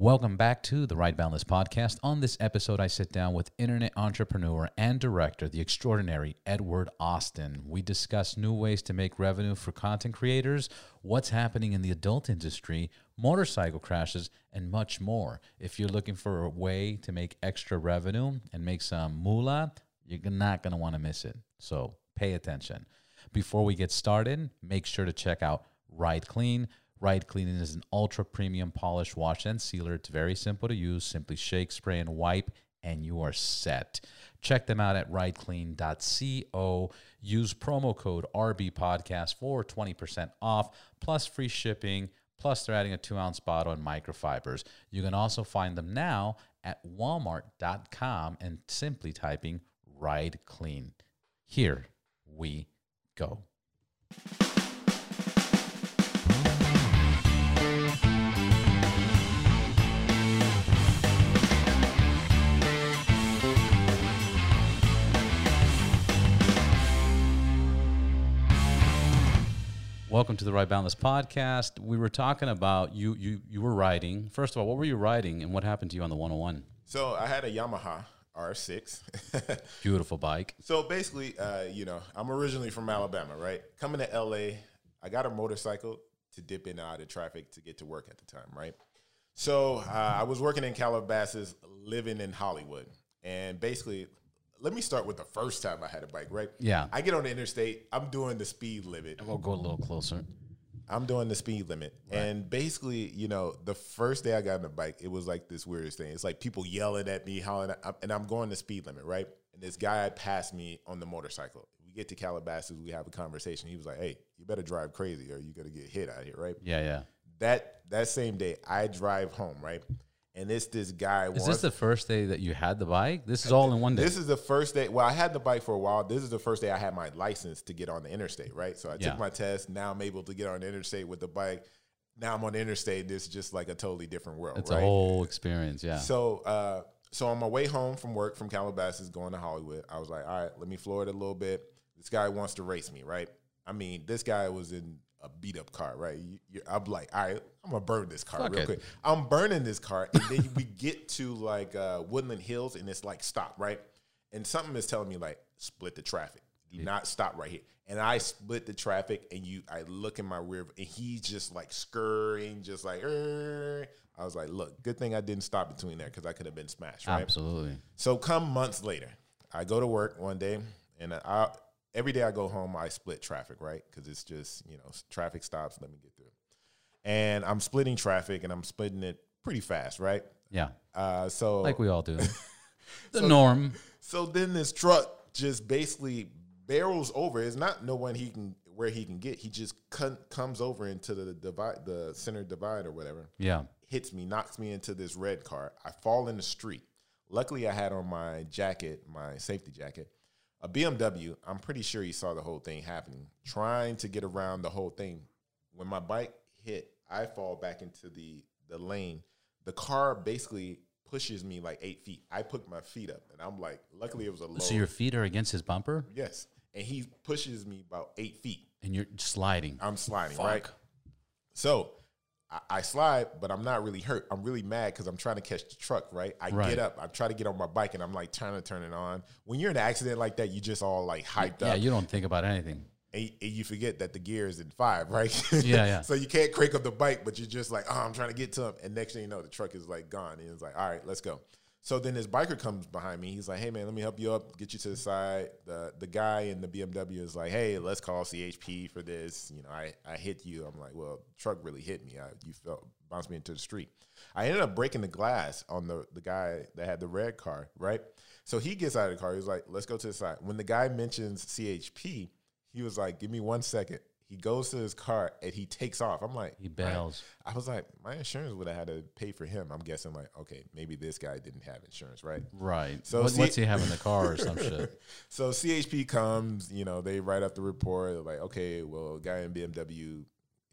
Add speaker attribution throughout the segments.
Speaker 1: Welcome back to the Right Boundless podcast. On this episode, I sit down with internet entrepreneur and director, the extraordinary Edward Austin. We discuss new ways to make revenue for content creators, what's happening in the adult industry, motorcycle crashes, and much more. If you're looking for a way to make extra revenue and make some moolah, you're not going to want to miss it. So pay attention. Before we get started, make sure to check out Ride Clean. Ride Clean is an ultra premium polish wash and sealer. It's very simple to use. Simply shake, spray, and wipe, and you are set. Check them out at rideclean.co. Use promo code RB Podcast for 20% off, plus free shipping. Plus, they're adding a two ounce bottle and microfibers. You can also find them now at walmart.com and simply typing Ride Clean. Here we go. Welcome to the Right Boundless podcast. We were talking about you you you were riding. First of all, what were you riding and what happened to you on the 101?
Speaker 2: So I had a Yamaha R6.
Speaker 1: Beautiful bike.
Speaker 2: so basically, uh, you know, I'm originally from Alabama, right? Coming to LA, I got a motorcycle to dip in and out of traffic to get to work at the time, right? So uh, I was working in Calabasas, living in Hollywood, and basically, let me start with the first time I had a bike, right?
Speaker 1: Yeah.
Speaker 2: I get on the interstate. I'm doing the speed limit.
Speaker 1: We'll go a little closer.
Speaker 2: I'm doing the speed limit. And basically, you know, the first day I got on the bike, it was like this weirdest thing. It's like people yelling at me, hollering, at, and I'm going the speed limit, right? And this guy passed me on the motorcycle. We get to Calabasas, we have a conversation. He was like, "Hey, you better drive crazy, or you're gonna get hit out here, right?"
Speaker 1: Yeah, yeah.
Speaker 2: That that same day, I drive home, right? And it's this guy.
Speaker 1: Is this the first day that you had the bike? This is all in one day.
Speaker 2: This is the first day. Well, I had the bike for a while. This is the first day I had my license to get on the interstate, right? So I
Speaker 1: Yeah.
Speaker 2: took my test. Now I'm able to get on the interstate with the bike. Now I'm on the interstate. This is just like a totally different world.
Speaker 1: it's
Speaker 2: right?
Speaker 1: a whole experience. Yeah.
Speaker 2: So, uh, so on my way home from work from Calabasas, going to Hollywood, I was like, all right, let me floor it a little bit. This guy wants to race me, right? I mean, this guy was in a beat up car, right? You, I'm like, all right, I'm gonna burn this car
Speaker 1: Fuck
Speaker 2: real
Speaker 1: it.
Speaker 2: quick. I'm burning this car, and then we get to like uh, Woodland Hills, and it's like stop, right? And something is telling me like split the traffic. Do not stop right here. And I split the traffic, and you, I look in my rear, and he's just like scurrying, just like. "Er." I was like, look, good thing I didn't stop between there because I could have been smashed, right?
Speaker 1: Absolutely.
Speaker 2: So come months later, I go to work one day, and I every day I go home, I split traffic, right? Because it's just you know traffic stops, let me get through, and I'm splitting traffic, and I'm splitting it pretty fast, right?
Speaker 1: Yeah.
Speaker 2: Uh, so
Speaker 1: Like we all do. the norm.
Speaker 2: so then this truck just basically barrels over. It's not no one he can where he can get. He just con- comes over into the divide, the center divide or whatever.
Speaker 1: Yeah.
Speaker 2: hits me, knocks me into this red car. I fall in the street. Luckily, I had on my jacket, my safety jacket, a BMW. I'm pretty sure you saw the whole thing happening, trying to get around the whole thing. When my bike hit, I fall back into the the lane. The car basically pushes me like eight feet. I put my feet up, and I'm like, luckily it was a low.
Speaker 1: So your feet are against his bumper
Speaker 2: yes, and he pushes me about eight feet.
Speaker 1: and you're sliding.
Speaker 2: I'm sliding,
Speaker 1: Fuck.
Speaker 2: right? So I, I slide, but I'm not really hurt. I'm really mad because I'm trying to catch the truck, right? I
Speaker 1: Right.
Speaker 2: get up, I try to get on my bike, and I'm like trying to turn it on. When you're in an accident like that, you just all like hyped
Speaker 1: Yeah,
Speaker 2: up,
Speaker 1: you don't think about anything.
Speaker 2: and, and you forget that the gear is in five, right?
Speaker 1: Yeah, yeah.
Speaker 2: so you can't crank up the bike, but you're just like, oh, I'm trying to get to him, and next thing you know, the truck is like gone, and it's like, all right, let's go. So then this biker comes behind me. He's like, "Hey man, let me help you up, get you to the side." The the guy in the BMW is like, "Hey, let's call CHP for this." You know, I I hit you. I'm like, "Well, truck really hit me. I, you felt bounced me into the street." I ended up breaking the glass on the the guy that had the red car, right? So he gets out of the car. He's like, "Let's go to the side." When the guy mentions CHP, he was like, "Give me one second. He goes to his car and he takes off. I'm like,
Speaker 1: He bails.
Speaker 2: I was like, my insurance would have had to pay for him. I'm guessing like, okay, maybe this guy didn't have insurance, right?
Speaker 1: Right.
Speaker 2: So
Speaker 1: what,
Speaker 2: see-
Speaker 1: what's he have in the car or some shit?
Speaker 2: So CHP comes, you know, they write up the report. They're like, okay, well, a guy in BMW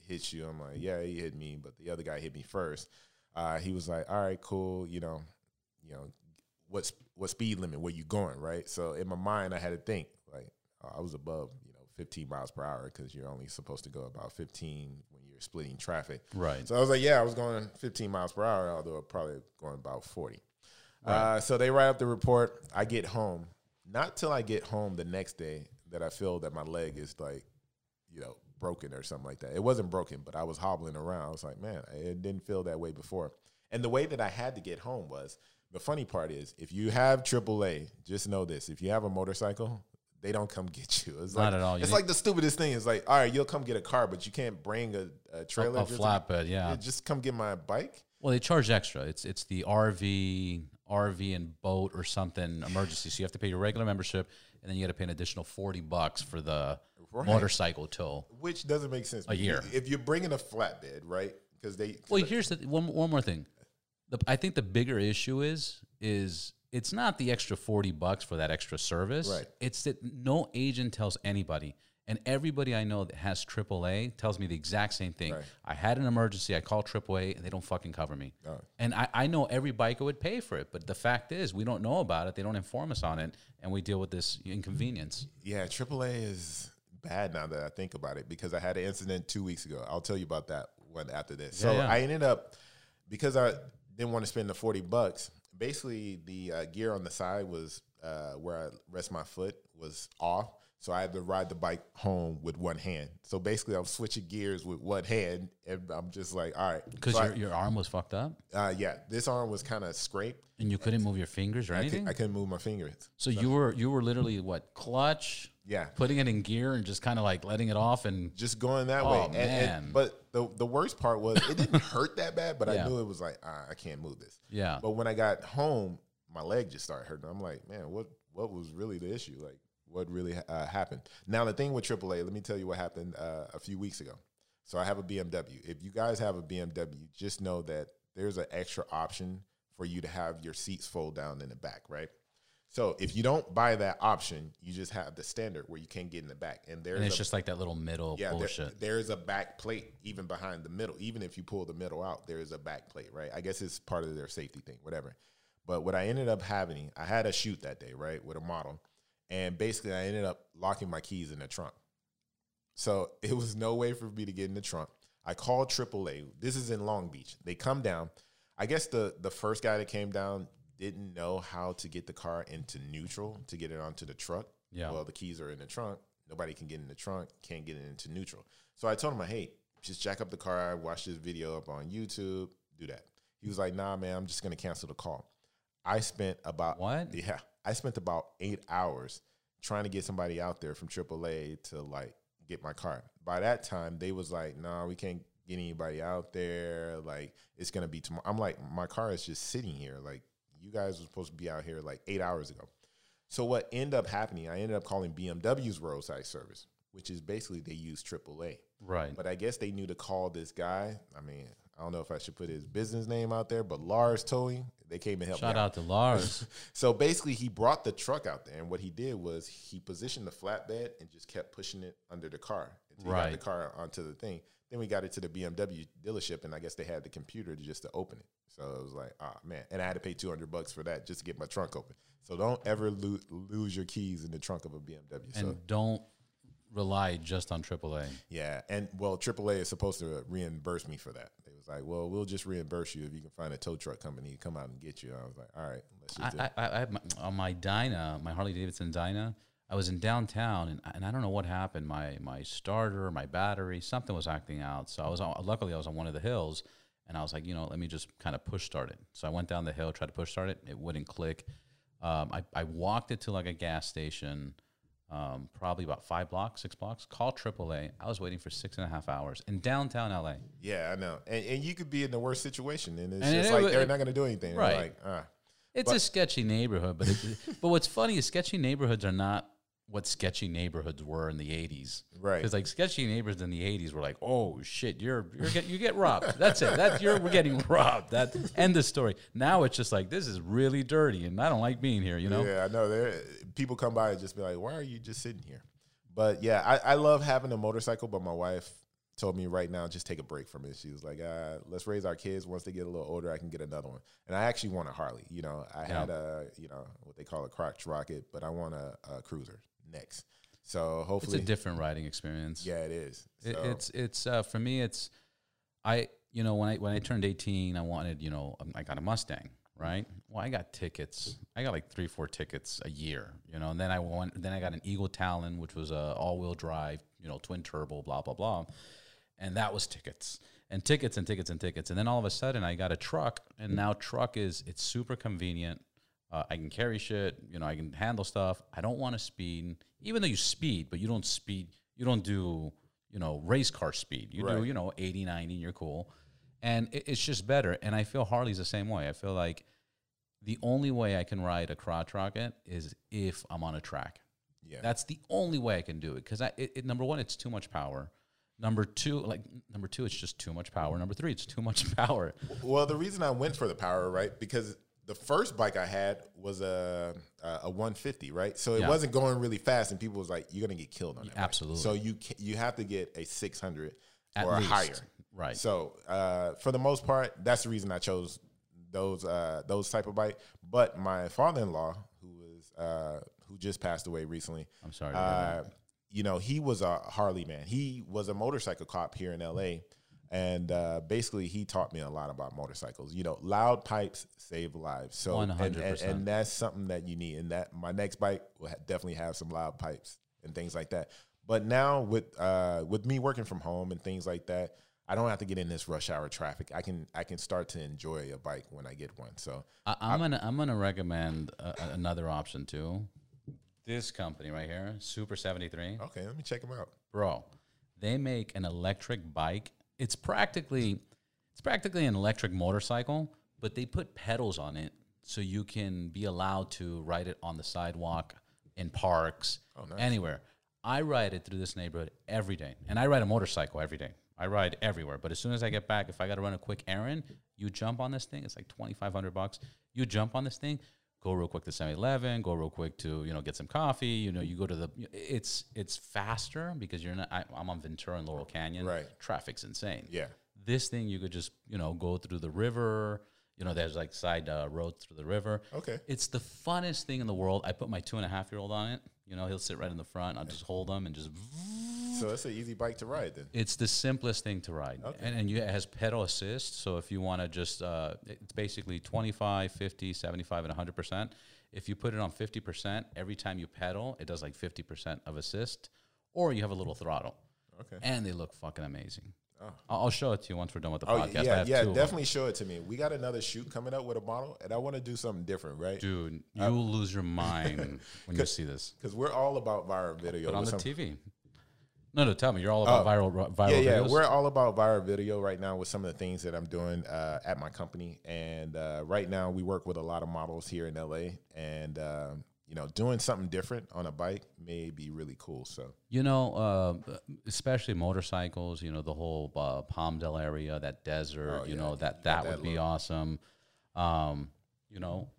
Speaker 2: hit you. I'm like, yeah, he hit me, but the other guy hit me first. Uh, he was like, all right, cool, you know, you know, what's what speed limit? Where you going, right? So in my mind, I had to think like, oh, I was above, you know, 15 miles per hour because you're only supposed to go about 15 when you're splitting traffic.
Speaker 1: Right.
Speaker 2: So I was like, yeah, I was going 15 miles per hour, although probably going about 40. Uh, so they write up the report. I get home. Not till I get home the next day that I feel that my leg is like, you know, broken or something like that. It wasn't broken, but I was hobbling around. I was like, man, it didn't feel that way before. And the way that I had to get home was the funny part is if you have AAA, just know this: if you have a motorcycle, they don't come get you. It's
Speaker 1: Not
Speaker 2: like,
Speaker 1: at all. You
Speaker 2: It's like the stupidest thing. It's like, all right, you'll come get a car, but you can't bring a, a
Speaker 1: A,
Speaker 2: trailer.
Speaker 1: a
Speaker 2: to-
Speaker 1: flatbed, yeah.
Speaker 2: yeah, just come get my bike.
Speaker 1: Well, they charge extra. It's it's the RV, RV and boat or something emergency. So you have to pay your regular membership, and then you got to pay an additional forty bucks for the
Speaker 2: Right.
Speaker 1: motorcycle tow.
Speaker 2: Which doesn't make sense.
Speaker 1: A year.
Speaker 2: If you're bringing a flatbed, right? Because they.
Speaker 1: Well, here's the one one more thing. The, I think the bigger issue is is it's not the extra forty bucks for that extra service.
Speaker 2: Right.
Speaker 1: It's that no agent tells anybody, and everybody I know that has AAA tells me the exact same thing.
Speaker 2: Right.
Speaker 1: I had an emergency. I called AAA, and they don't fucking cover me. And I, I know every biker would pay for it, but the fact is, we don't know about it. They don't inform us on it, and we deal with this inconvenience.
Speaker 2: yeah, AAA is bad now that I think about it because I had an incident two weeks ago. I'll tell you about that one after this. So
Speaker 1: Yeah, yeah.
Speaker 2: I ended up because I didn't want to spend the forty bucks. Basically, the uh, gear on the side was uh, where I rest my foot was off. So I had to ride the bike home with one hand. So basically, I'm switching gears with one hand, and I'm just like, all right,
Speaker 1: Because
Speaker 2: So I-
Speaker 1: your, your arm was fucked up,
Speaker 2: Uh, yeah, this arm was kind of scraped.
Speaker 1: and you couldn't move your fingers or
Speaker 2: I,
Speaker 1: anything.
Speaker 2: could, I couldn't move my fingers.
Speaker 1: so you were you were literally what clutch,
Speaker 2: Yeah,
Speaker 1: putting it in gear and just kind of like letting it off and
Speaker 2: just going that
Speaker 1: Oh,
Speaker 2: way. And- and-
Speaker 1: man.
Speaker 2: but the the worst part was it didn't hurt that bad, but
Speaker 1: Yeah.
Speaker 2: I knew it was like ah, I can't move this.
Speaker 1: yeah.
Speaker 2: But when I got home, my leg just started hurting. I'm like, man, what what was really the issue? Like, what really uh, happened? Now the thing with AAA, let me tell you what happened uh, a few weeks ago. So I have a BMW. If you guys have a BMW, just know that there's an extra option for you to have your seats fold down in the back, right? So if you don't buy that option, you just have the standard where you can't get in the back, and there's
Speaker 1: and it's
Speaker 2: a,
Speaker 1: just like that little middle
Speaker 2: yeah, there- there is a back plate even behind the middle. Even if you pull the middle out, there is a back plate, right? I guess it's part of their safety thing, whatever. But what I ended up having, I had a shoot that day, right, with a model, and basically I ended up locking my keys in the trunk. So it was no way for me to get in the trunk. I called AAA. This is in Long Beach. They come down. I guess the the first guy that came down didn't know how to get the car into neutral to get it onto the truck.
Speaker 1: Yeah.
Speaker 2: Well, the keys are in the trunk. Nobody can get in the trunk. Can't get it into neutral. So I told him, "Hey, just jack up the car. Watch this video up on YouTube. Do that." He was like, "Nah, man. I'm just gonna cancel the call." I spent about
Speaker 1: What?
Speaker 2: Yeah, I spent about eight hours trying to get somebody out there from AAA to like get my car. By that time, they was like, "Nah, we can't get anybody out there. Like, it's gonna be tomorrow." I'm like, "My car is just sitting here. Like, you guys were supposed to be out here like eight hours ago." So what ended up happening? I ended up calling BMW's roadside service, which is basically they use AAA.
Speaker 1: right.
Speaker 2: But I guess they knew to call this guy. I mean, I don't know if I should put his business name out there, but Lars Towing, they came and helped me
Speaker 1: Shout out to Lars.
Speaker 2: so basically, he brought the truck out there, and what he did was he positioned the flatbed and just kept pushing it under the car until he got the car onto the thing. Then we got it to the BMW dealership, and I guess they had the computer to just to open it. So it was like, ah man, and I had to pay two hundred bucks for that just to get my trunk open. So don't ever lo- lose your keys in the trunk of a BMW.
Speaker 1: and
Speaker 2: so
Speaker 1: don't rely just on AAA.
Speaker 2: yeah, and well, AAA is supposed to reimburse me for that. They was like, well, we'll just reimburse you if you can find a tow truck company to come out and get you. I was like, all right, let's just do
Speaker 1: I,
Speaker 2: it.
Speaker 1: I, I have my, on my Dyna, my Harley Davidson Dyna. I was in downtown, and, and I don't know what happened. My my starter, my battery, something was acting out. So I was on, luckily I was on one of the hills, and I was like, you know, let me just kind of push start it. So I went down the hill, tried to push start it. It wouldn't click. Um, I I walked it to like a gas station, um, probably about five blocks, six blocks. Called AAA. I was waiting for six and a half hours in downtown LA.
Speaker 2: Yeah, I know. And, and you could be in the worst situation, and it's
Speaker 1: And
Speaker 2: just
Speaker 1: it-
Speaker 2: like
Speaker 1: it-
Speaker 2: they're not going to do anything.
Speaker 1: Right.
Speaker 2: Like, ah.
Speaker 1: It's a sketchy neighborhood, but it, but what's funny is sketchy neighborhoods are not what sketchy neighborhoods were in the '80s.
Speaker 2: Right.
Speaker 1: Because like sketchy neighbors in the '80s were like, oh shit, you're you're get, you get robbed. That's it. That you're we're getting robbed. That end the story. Now it's just like this is really dirty, and I don't like being here. You know.
Speaker 2: Yeah, I know. There, people come by and just be like, "Why are you just sitting here?" But yeah, I, I love having a motorcycle. But my wife told me right now, just take a break from it. She was like, uh, "Let's raise our kids. Once they get a little older, I can get another one." And I actually want a Harley. You know, I
Speaker 1: Yeah.
Speaker 2: had a you know what they call a crotch rocket, but I want a, a cruiser next. So hopefully, It's
Speaker 1: a different riding experience.
Speaker 2: yeah, it is.
Speaker 1: It, it's it's uh, for me. It's I you know when I when I turned eighteen, I wanted you know I got a Mustang, right? Well, I got tickets. I got like three four tickets a year, you know. And then I went. Then I got an Eagle Talon, which was a all wheel drive, you know, twin turbo, blah blah blah, and that was tickets and tickets and tickets and tickets. And then all of a sudden, I got a truck, and now truck is it's super convenient. Uh, I can carry shit. You know, I can handle stuff. I don't want to speed, even though you speed, but you don't speed. You don't do, you know, race car speed. You do, you know, 80, 90, you're cool. And it, it's just better. And I feel Harley's the same way. I feel like the only way I can ride a crotch rocket is if I'm on a track.
Speaker 2: yeah.
Speaker 1: That's the only way I can do it because I it, it- number one, it's too much power. Number two, like number two, it's just too much power. Number three, it's too much power.
Speaker 2: Well, the reason I went for the power, right? Because the first bike I had was a a, a 150, right? So it
Speaker 1: Yeah.
Speaker 2: wasn't going really fast, and people was like, "You're gonna get killed on that." bike."
Speaker 1: Absolutely.
Speaker 2: So you ca- you have to get a 600
Speaker 1: At
Speaker 2: or higher.
Speaker 1: Right.
Speaker 2: So uh, for the most part, that's the reason I chose those uh, those type of bike. But my father-in-law, who was uh, who just passed away recently,
Speaker 1: I'm sorry. to hear that.
Speaker 2: uh, you know, he was a Harley man. He was a motorcycle cop here in LA. And uh, basically, he taught me a lot about motorcycles. You know, loud pipes save lives. So, and, and,
Speaker 1: 100%.
Speaker 2: and that's something that you need. And that my next bike will ha- definitely have some loud pipes and things like that. But now with uh, with me working from home and things like that, I don't have to get in this rush hour traffic. I can I can start to enjoy a bike when I get one. So,
Speaker 1: I, I'm gonna I'm gonna recommend a- another option too. This company right here, Super 73.
Speaker 2: okay, let me check them out.
Speaker 1: bro they make an electric bike it's practically it's practically an electric motorcycle but they put pedals on it so you can be allowed to ride it on the sidewalk in parks
Speaker 2: Oh, nice.
Speaker 1: anywhere. I ride it through this neighborhood every day and i ride a motorcycle every day. I ride everywhere but as soon as i get back if i got to run a quick errand you jump on this thing it's like 2500 bucks. You jump on this thing go real quick to 7-Eleven, go real quick to you know get some coffee. You know, you go to the. It's it's faster because you're not. I, I'm on Ventura and Laurel Canyon.
Speaker 2: Right.
Speaker 1: Traffic's insane.
Speaker 2: Yeah.
Speaker 1: This thing you could just you know go through the river. You know, there's like side uh, roads through the river.
Speaker 2: Okay.
Speaker 1: It's the funnest thing in the world. I put my two and a half year old on it. You know, he'll sit right in the front. I'll just hold him and just.
Speaker 2: So it's an easy bike to ride then.
Speaker 1: It's the simplest thing to ride.
Speaker 2: Okay.
Speaker 1: And, and you, it has pedal assist. So if you want to just, uh, it's basically 25, 50, 75, and 100%. If you put it on 50%, every time you pedal, it does like 50% of assist. Or you have a little throttle.
Speaker 2: Okay.
Speaker 1: And they look fucking amazing.
Speaker 2: Oh.
Speaker 1: I'll, show it to you once we're done with the
Speaker 2: Oh
Speaker 1: podcast. I
Speaker 2: yeah, yeah,
Speaker 1: two
Speaker 2: definitely show it to me. We got another shoot coming up with a model, and I want to do something different, right?
Speaker 1: Dude, you will lose your mind when you see this.
Speaker 2: Because we're all about viral video.
Speaker 1: Put on the
Speaker 2: some-
Speaker 1: TV. No, no, tell me. You're all about viral, viral
Speaker 2: yeah, yeah,
Speaker 1: videos?
Speaker 2: we're all about viral video right now with some of the things that I'm doing uh, at my company, and uh, right now we work with a lot of models here in LA, and um, you know, doing something different on a bike may be really cool. So
Speaker 1: You know, uh, especially motorcycles. You know, the whole uh, Palmdale area, that desert.
Speaker 2: Oh,
Speaker 1: you
Speaker 2: yeah,
Speaker 1: know that that
Speaker 2: that
Speaker 1: would be awesome. Um, you know,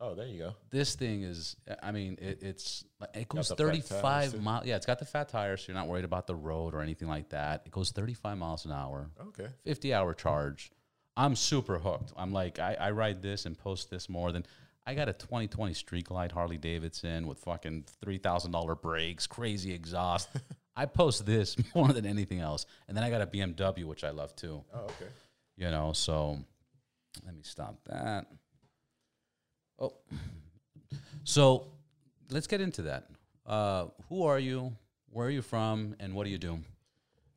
Speaker 2: oh, there you go.
Speaker 1: this thing is. I mean, it, it's it goes
Speaker 2: the fat tires,
Speaker 1: thirty five miles. Yeah, it's got the fat tires, so you're not worried about the road or anything like that. It goes thirty five miles an hour.
Speaker 2: Okay,
Speaker 1: 50 hour charge. I'm super hooked. I'm like, I, I ride this and post this more than I got a 2020 Street Glide Harley Davidson with fucking $3,000 brakes, crazy exhaust. I post this more than anything else. And then I got a BMW, which I love too,
Speaker 2: oh, okay.
Speaker 1: you know, so let me stop that. Oh, so let's get into that. Uh, who are you? Where are you from? And what do you do?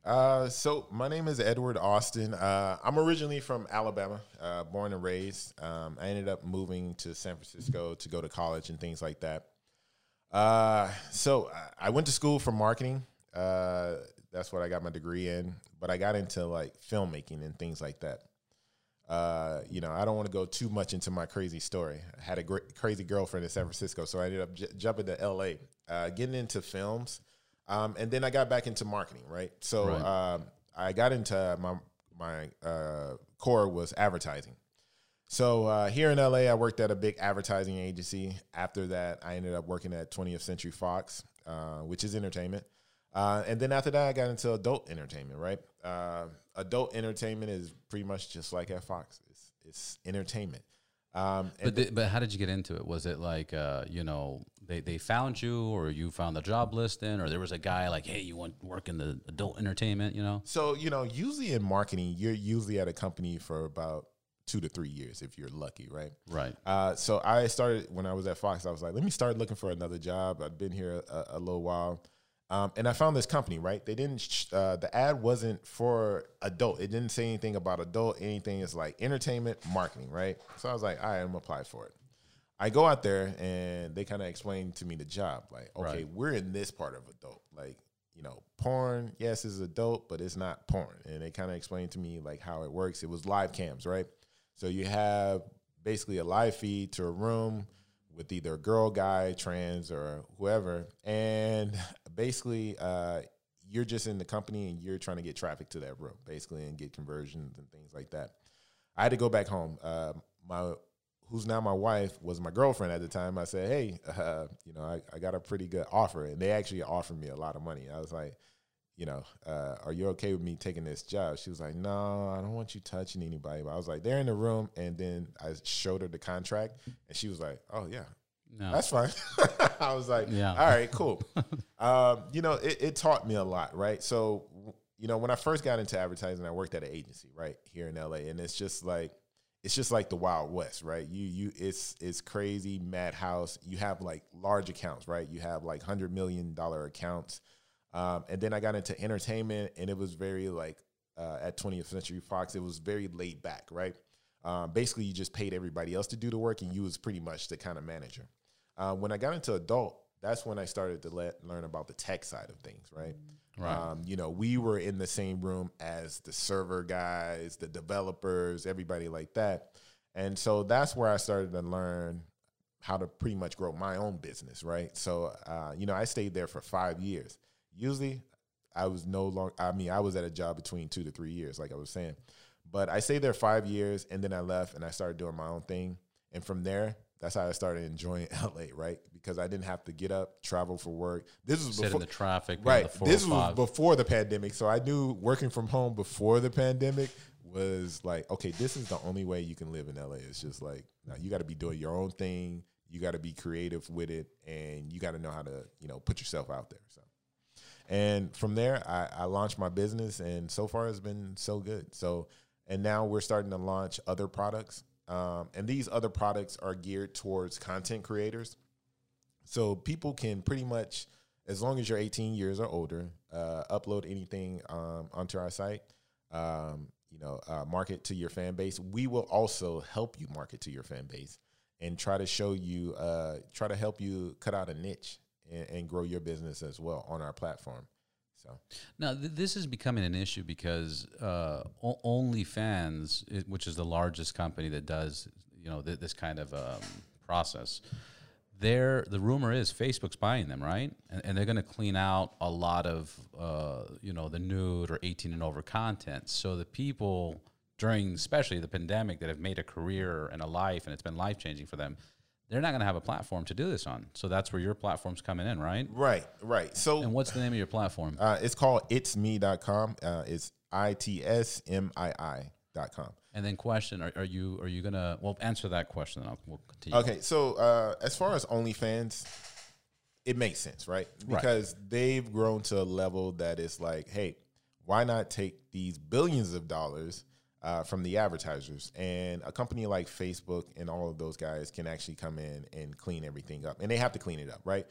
Speaker 2: Uh, so my name is Edward Austin. Uh, I'm originally from Alabama, uh, born and raised. Um, I ended up moving to San Francisco to go to college and things like that. Uh, so I- went to school for marketing. Uh, that's what I got my degree in. But I got into like filmmaking and things like that. Uh, you know, I don't want to go too much into my crazy story. I had a great, crazy girlfriend in San Francisco, so I ended up jumping to LA, uh, getting into films. Um, and then I got back into marketing, right? So
Speaker 1: Right.
Speaker 2: um, I got into my my uh, core was advertising. So uh, here in LA, I worked at a big advertising agency. After that, I ended up working at 20th Century Fox, uh, which is entertainment. Uh, and then after that, I got into adult entertainment. Right, uh, adult entertainment is pretty much just like at Fox. It's, it's entertainment. Um,
Speaker 1: But the, but how did you get into it? Was it like uh, you know they, they found you, or you found the job listing, or there was a guy like, hey, you want to work in the adult entertainment? You know,
Speaker 2: So, you know, usually in marketing, you're usually at a company for about two to three years if you're lucky, right?
Speaker 1: right?
Speaker 2: Uh, so I started when I was at Fox. I was like, let me start looking for another job. i've been here a, a little while, um, and I found this company. Right, they didn't. Sh- uh, the ad wasn't for adult. It didn't say anything about adult. Anything is like entertainment marketing, right? So I was like, all right, I'm gonna apply for it. I go out there and they kind of explain to me the job. Like, okay,
Speaker 1: Right.
Speaker 2: we're in this part of adult. Like, you know, porn, yes, is adult, but it's not porn. And they kind of explained to me like how it works. It was live cams, right? So you have basically a live feed to a room with either a girl, guy, trans, or whoever, and basically uh, you're just in the company and you're trying to get traffic to that room, basically, and get conversions and things like that. I had to go back home. Uh, my who's now my wife was my girlfriend at the time. I said, "Hey, uh, you know, I, I got a pretty good offer," and they actually offered me a lot of money. I was like, you know, uh, are you okay with me taking this job? She was like, no, I don't want you touching anybody. But I was like, they're in the room, and then I showed her the contract, and she was like, oh yeah,
Speaker 1: No,
Speaker 2: that's fine. I was like,
Speaker 1: Yeah.
Speaker 2: all right, cool. um, you know, it, it taught me a lot, right? So, you know, when I first got into advertising, I worked at an agency, right here in LA, and it's just like, it's just like the Wild West, right? You, you, it's, it's crazy, madhouse. You have like large accounts, right? You have like hundred million dollar accounts, um, and then I got into entertainment, and it was very like uh, at 20th Century Fox, it was very laid back, right? Um, basically, you just paid everybody else to do the work, and you was pretty much the kind of manager. Uh, when I got into adult, that's when I started to let, learn about the tech side of things, right?
Speaker 1: Right.
Speaker 2: Um, you know, we were in the same room as the server guys, the developers, everybody like that. And so that's where I started to learn how to pretty much grow my own business, right? So, uh, you know, I stayed there for five years. Usually, I was no longer, I mean, I was at a job between two to three years, like I was saying. But I stayed there five years and then I left and I started doing my own thing. And from there, that's how I started enjoying LA, right? Because I didn't have to get up, travel for work. This was
Speaker 1: Sit
Speaker 2: before,
Speaker 1: in the traffic,
Speaker 2: right.
Speaker 1: The
Speaker 2: This was before the pandemic, so I knew working from home before the pandemic was like, okay, this is the only way you can live in LA. It's just like now you got to be doing your own thing. You got to be creative with it, and you got to know how to, you know, put yourself out there. So, and from there, I, I launched my business, and so far it's been so good. So, and now we're starting to launch other products, um, and these other products are geared towards content creators. So people can pretty much, as long as you're 18 years or older, uh, upload anything um, onto our site. Um, you know, uh, market to your fan base. We will also help you market to your fan base and try to show you, uh, try to help you cut out a niche and, and grow your business as well on our platform. So
Speaker 1: Now, th- this is becoming an issue because uh, o- OnlyFans, which is the largest company that does, you know, th- this kind of um, process, they're, the rumor is Facebook's buying them, right? And, and they're going to clean out a lot of, uh, you know, the nude or 18 and over content. So the people during, especially the pandemic, that have made a career and a life, and it's been life changing for them, they're not going to have a platform to do this on. So that's where your platform's coming in, right?
Speaker 2: right, right. So
Speaker 1: And what's the name of your platform?
Speaker 2: uh, it's called itsmii.com. Uh, it's I T S M I I dot com.
Speaker 1: And then question: Are, are you are you gonna well answer that question? And I'll we'll continue.
Speaker 2: Okay, so uh, as far as OnlyFans, it makes sense, right?
Speaker 1: Right.
Speaker 2: Because they've grown to a level that is like, hey, why not take these billions of dollars uh, from the advertisers? And a company like Facebook and all of those guys can actually come in and clean everything up, and they have to clean it up, right?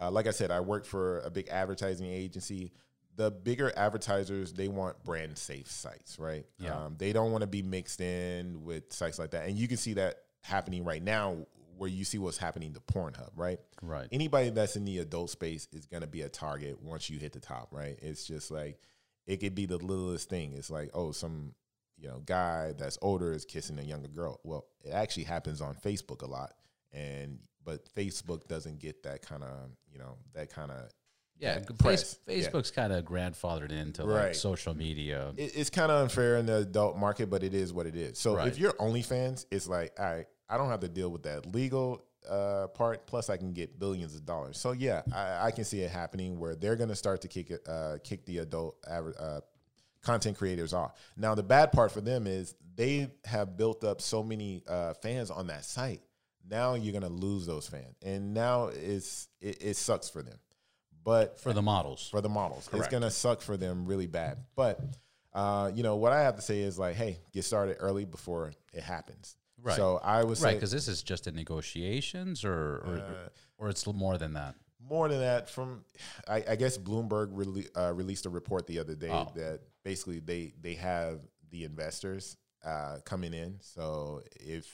Speaker 2: Uh, like I said, I work for a big advertising agency. The bigger advertisers, they want brand safe sites, right?
Speaker 1: Yeah.
Speaker 2: Um, they don't want to be mixed in with sites like that. And you can see that happening right now where you see what's happening to Pornhub, right?
Speaker 1: Right.
Speaker 2: Anybody that's in the adult space is going to be a target once you hit the top, right? It's just like it could be the littlest thing. It's like, oh, some you know guy that's older is kissing a younger girl. Well, it actually happens on Facebook a lot, and but Facebook doesn't get that kind of you know that kind of
Speaker 1: Yeah, Face,
Speaker 2: press. Yeah.
Speaker 1: Facebook's kind of grandfathered into like
Speaker 2: Right.
Speaker 1: social media.
Speaker 2: it, it's kind of unfair in the adult market, but it is what it is. So
Speaker 1: Right.
Speaker 2: if you're OnlyFans, it's like, all right, I don't have to deal with that legal uh, part. Plus, I can get billions of dollars. So yeah, I, I can see it happening where they're going to start to kick it, uh, kick the adult aver- uh, content creators are. Now, the bad part for them is they have built up so many uh, fans on that site. Now you're gonna lose those fans, and now it's it, it sucks for them. But
Speaker 1: for the models.
Speaker 2: for the models, it's gonna suck for them really bad. But uh, you know what I have to say is like, hey, get started early before it happens.
Speaker 1: Right.
Speaker 2: So I would
Speaker 1: Right, because this is just in negotiations, or or,
Speaker 2: Uh,
Speaker 1: or it's more than that.
Speaker 2: more than that from I, I guess Bloomberg rele- uh, released a report the other day
Speaker 1: Oh.
Speaker 2: that basically they they have the investors uh, coming in. So if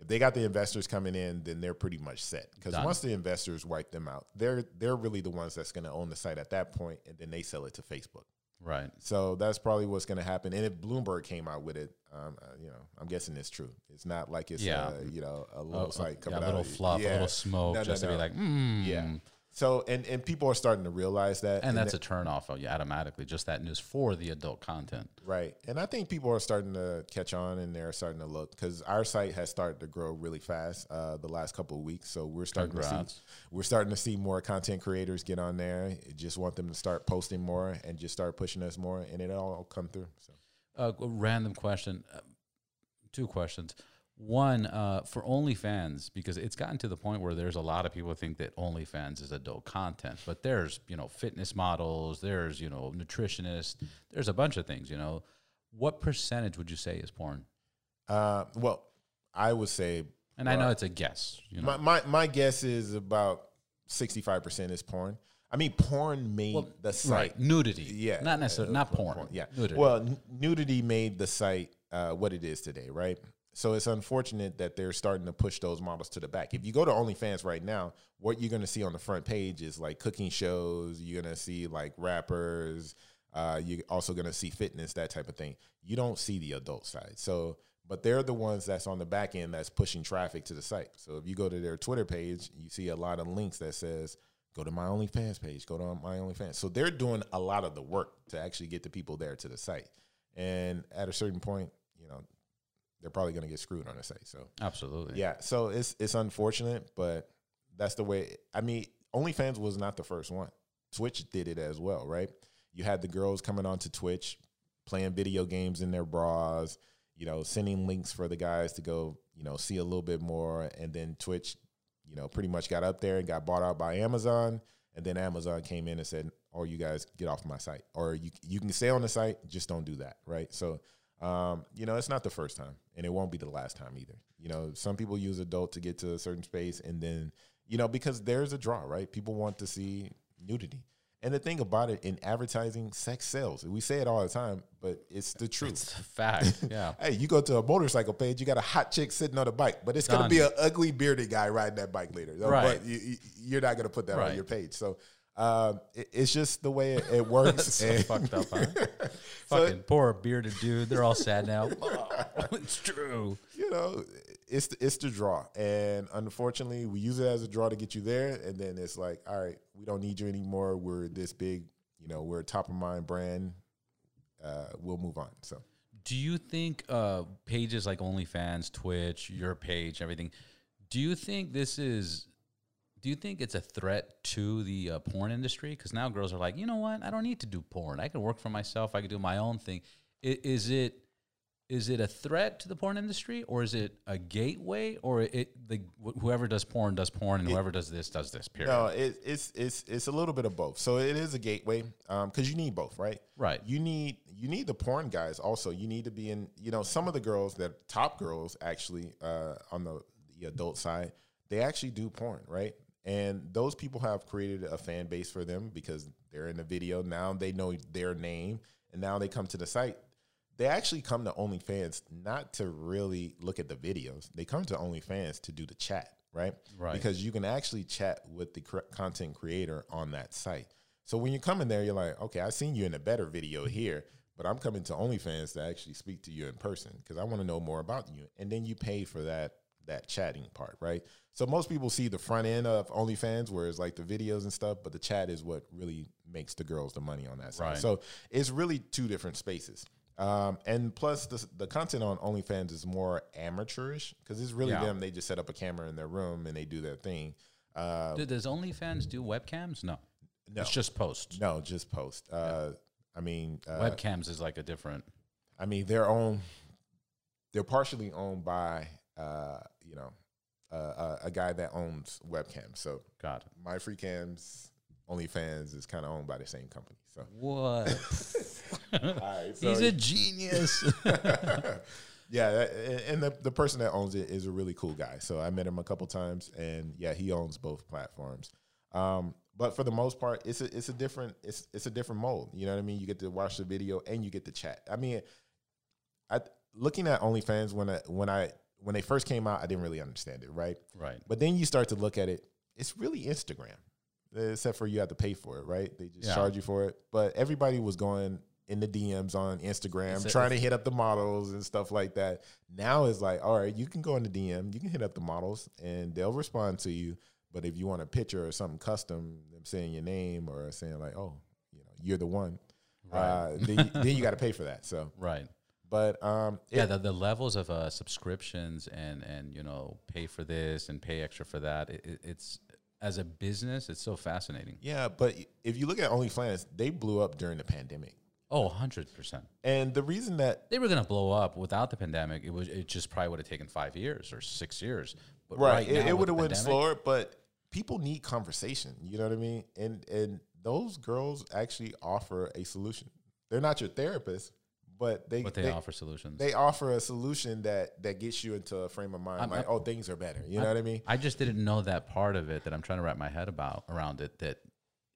Speaker 2: if they got the investors coming in, then they're pretty much set. Because once the investors wipe them out, they're they're really the ones that's going to own the site at that point, and then they sell it to Facebook.
Speaker 1: Right.
Speaker 2: So that's probably what's going to happen. And if Bloomberg came out with it, um, uh, you know, I'm guessing it's true. It's not like it's
Speaker 1: Yeah.
Speaker 2: uh, you know a little
Speaker 1: Oh,
Speaker 2: site
Speaker 1: yeah,
Speaker 2: coming
Speaker 1: a
Speaker 2: out.
Speaker 1: little
Speaker 2: of-
Speaker 1: fluff, a little smoke,
Speaker 2: No, no,
Speaker 1: just to be like, mm.
Speaker 2: Yeah. So and and people are starting to realize that,
Speaker 1: And that's
Speaker 2: that-
Speaker 1: a turnoff oh, you automatically. Just that news for the adult content.
Speaker 2: right. And I think people are starting to catch on and they're starting to look because our site has started to grow really fast uh, the last couple of weeks. So we're starting to see we're starting to see more content creators get on there. Just want them to start posting more and just start pushing us more, and it all come through. So.
Speaker 1: Uh, random question. Uh, two questions. One uh, for OnlyFans because it's gotten to the point where there's a lot of people think that OnlyFans is adult content, but there's you know fitness models, there's you know nutritionists, there's a bunch of things. You know, what percentage would you say is porn?
Speaker 2: Uh, well, I would say
Speaker 1: And I know it's a guess. You know,
Speaker 2: my, my my guess is about sixty five percent is porn. I mean, porn made the site.
Speaker 1: right? Nudity,
Speaker 2: Yeah,
Speaker 1: not necessarily
Speaker 2: uh,
Speaker 1: not porn.
Speaker 2: Yeah,
Speaker 1: nudity.
Speaker 2: Well, n- nudity made the site uh, what it is today, right? So it's unfortunate that they're starting to push those models to the back. If you go to OnlyFans right now, what you're going to see on the front page is like cooking shows. You're going to see like rappers. Uh, you're also going to see fitness, that type of thing. You don't see the adult side. So, but they're the ones that's on the back end that's pushing traffic to the site. So if you go to their Twitter page, you see a lot of links that says go to my OnlyFans page, go to my OnlyFans. So they're doing a lot of the work to actually get the people there to the site. And at a certain point, you know, they're probably going to get screwed on the site. So
Speaker 1: Absolutely.
Speaker 2: yeah, so it's it's unfortunate, but that's the way. I mean, OnlyFans was not the first one. Twitch did it as well, right? You had the girls coming onto Twitch, playing video games in their bras, you know, sending links for the guys to go, you know, see a little bit more, and then Twitch, you know, pretty much got up there and got bought out by Amazon, and then Amazon came in and said, "Oh, you guys get off my site, or you you can stay on the site, just don't do that," right? So. Um, you know, it's not the first time, and it won't be the last time either. You know, some people use adult to get to a certain space, and then, you know, because there's a draw, right? People want to see nudity. And the thing about it in advertising, sex sells. We say it all the time, but it's the truth.
Speaker 1: It's a fact. Yeah.
Speaker 2: Hey, you go to a motorcycle page, you got a hot chick sitting on a bike, but it's going to be an ugly bearded guy riding that bike later.
Speaker 1: Right.
Speaker 2: But you, you're not going to put that on your page. So um, it- it's just the way it, it works.
Speaker 1: So fucked up, huh?
Speaker 2: So-
Speaker 1: Fucking poor bearded dude. They're all sad now. it's true.
Speaker 2: you know, it's the, it's the draw, and unfortunately, we use it as a draw to get you there, and then it's like, all right, we don't need you anymore. We're this big, you know, we're a top of mind brand. Uh, we'll move on. So
Speaker 1: Do you think uh, pages like OnlyFans, Twitch, your page, everything? Do you think this is? Do you think it's a threat to the uh, porn industry? Because now girls are like, you know what? I don't need to do porn. I can work for myself. I can do my own thing. I- Is it? Is it a threat to the porn industry, or is it a gateway, or it the wh- whoever does porn does porn, and whoever does this does this? Period.
Speaker 2: no, it, it's it's it's a little bit of both. So it is a gateway because you need both, right?
Speaker 1: Right.
Speaker 2: You need you need the porn guys also. You need to be in. You know, some of the girls that top girls actually uh, on the, the adult side, they actually do porn, right? And those people have created a fan base for them because they're in the video. Now they know their name, and now they come to the site. They actually come to OnlyFans not to really look at the videos. They come to OnlyFans to do the chat, right?
Speaker 1: Right.
Speaker 2: Because you can actually chat with the content creator on that site. So when you come in there, you're like, okay, I've seen you in a better video here, but I'm coming to OnlyFans to actually speak to you in person because I want to know more about you. And then you pay for that that chatting part, right? So most people see the front end of OnlyFans, where it's like the videos and stuff, but the chat is what really makes the girls the money on that side.
Speaker 1: Right.
Speaker 2: So it's really two different spaces. Um, and plus, the, the content on OnlyFans is more amateurish because it's really
Speaker 1: Yeah.
Speaker 2: them. They just set up a camera in their room and they do their thing. Uh,
Speaker 1: Do- Does OnlyFans do webcams? No.
Speaker 2: no,
Speaker 1: It's just post.
Speaker 2: no, just post. Uh, I mean, uh,
Speaker 1: Webcams is like a different.
Speaker 2: I mean, they're owned. They're partially owned by, uh, you know, uh, a, a guy that owns webcams. So
Speaker 1: God,
Speaker 2: MyFreeCams, OnlyFans is kind of owned by the same company. So
Speaker 1: what?
Speaker 2: all right, so
Speaker 1: He's a genius.
Speaker 2: yeah, that- and- and the the person that owns it is a really cool guy. So I met him a couple times, and yeah, he owns both platforms. Um, but for the most part, it's a it's a different it's it's a different mold. You know what I mean? You get to watch the video and you get to chat. I mean, I looking at OnlyFans when I when I when they first came out, I didn't really understand it, right?
Speaker 1: right.
Speaker 2: But then you start to look at it, it's really Instagram, except for you have to pay for it, right? They just
Speaker 1: Yeah.
Speaker 2: charge you for it. But everybody was going in the DMs on Instagram,
Speaker 1: It's
Speaker 2: trying to hit up the models and stuff like that. Now it's like, all right, you can go in the DM, you can hit up the models, and they'll respond to you. But if you want a picture or something custom, them saying your name or saying like, oh, you know, you're the one,
Speaker 1: Right.
Speaker 2: uh, then, you- then you got to pay for that. So,
Speaker 1: Right.
Speaker 2: But um,
Speaker 1: Yeah,
Speaker 2: it-
Speaker 1: the, the levels of uh, subscriptions and and you know pay for this and pay extra for that. It, it- it's as a business, it's so fascinating.
Speaker 2: yeah. But if you look at OnlyFans, they blew up during the pandemic.
Speaker 1: Oh, 100 percent.
Speaker 2: And the reason that
Speaker 1: They were gonna blow up without the pandemic. It was it just probably would have taken five years or six years. But
Speaker 2: right,
Speaker 1: right,
Speaker 2: it, it would have went slower, but people need conversation. You know what I mean? And and those girls actually offer a solution. They're not your therapist, but they
Speaker 1: But they, offer solutions.
Speaker 2: they offer a solution that that gets you into a frame of mind
Speaker 1: I'm-
Speaker 2: like, oh, things are better. You know what I mean?
Speaker 1: I just didn't know that part of it that I'm trying to wrap my head about around it. That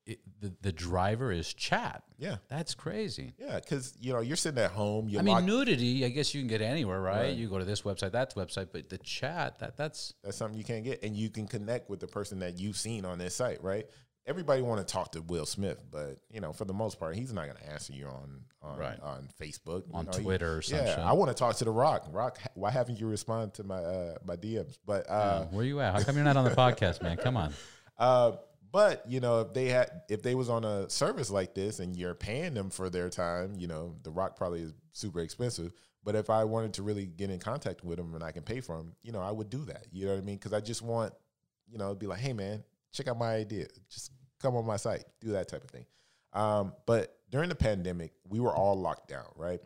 Speaker 1: it, the the driver is chat.
Speaker 2: Yeah,
Speaker 1: That's crazy.
Speaker 2: yeah, because you know you're sitting at home. You're
Speaker 1: I mean, nudity. I guess you can get anywhere, right?
Speaker 2: Right.
Speaker 1: You go to this website, that website, but the chat that that's
Speaker 2: That's something you can't get, and you can connect with the person that you've seen on this site, right? Everybody want to talk to Will Smith, but you know, for the most part, he's not going to answer you on on,
Speaker 1: Right.
Speaker 2: on Facebook, you
Speaker 1: on
Speaker 2: know, he-
Speaker 1: Twitter or some
Speaker 2: yeah,
Speaker 1: shit.
Speaker 2: I want to talk to the Rock. Rock, why haven't you responded to my uh, my DMs? But uh,
Speaker 1: Uh, where you at? How come you're not on the podcast, man? Come on.
Speaker 2: uh, but you know, if they had, if they was on a service like this, and you're paying them for their time, you know, the Rock probably is super expensive. But if I wanted to really get in contact with them and I can pay for them, you know, I would do that. You know what I mean? Because I just want, you know, be like, hey man, check out my idea. Just come on my site, do that type of thing. Um, but during the pandemic, we were all locked down, right?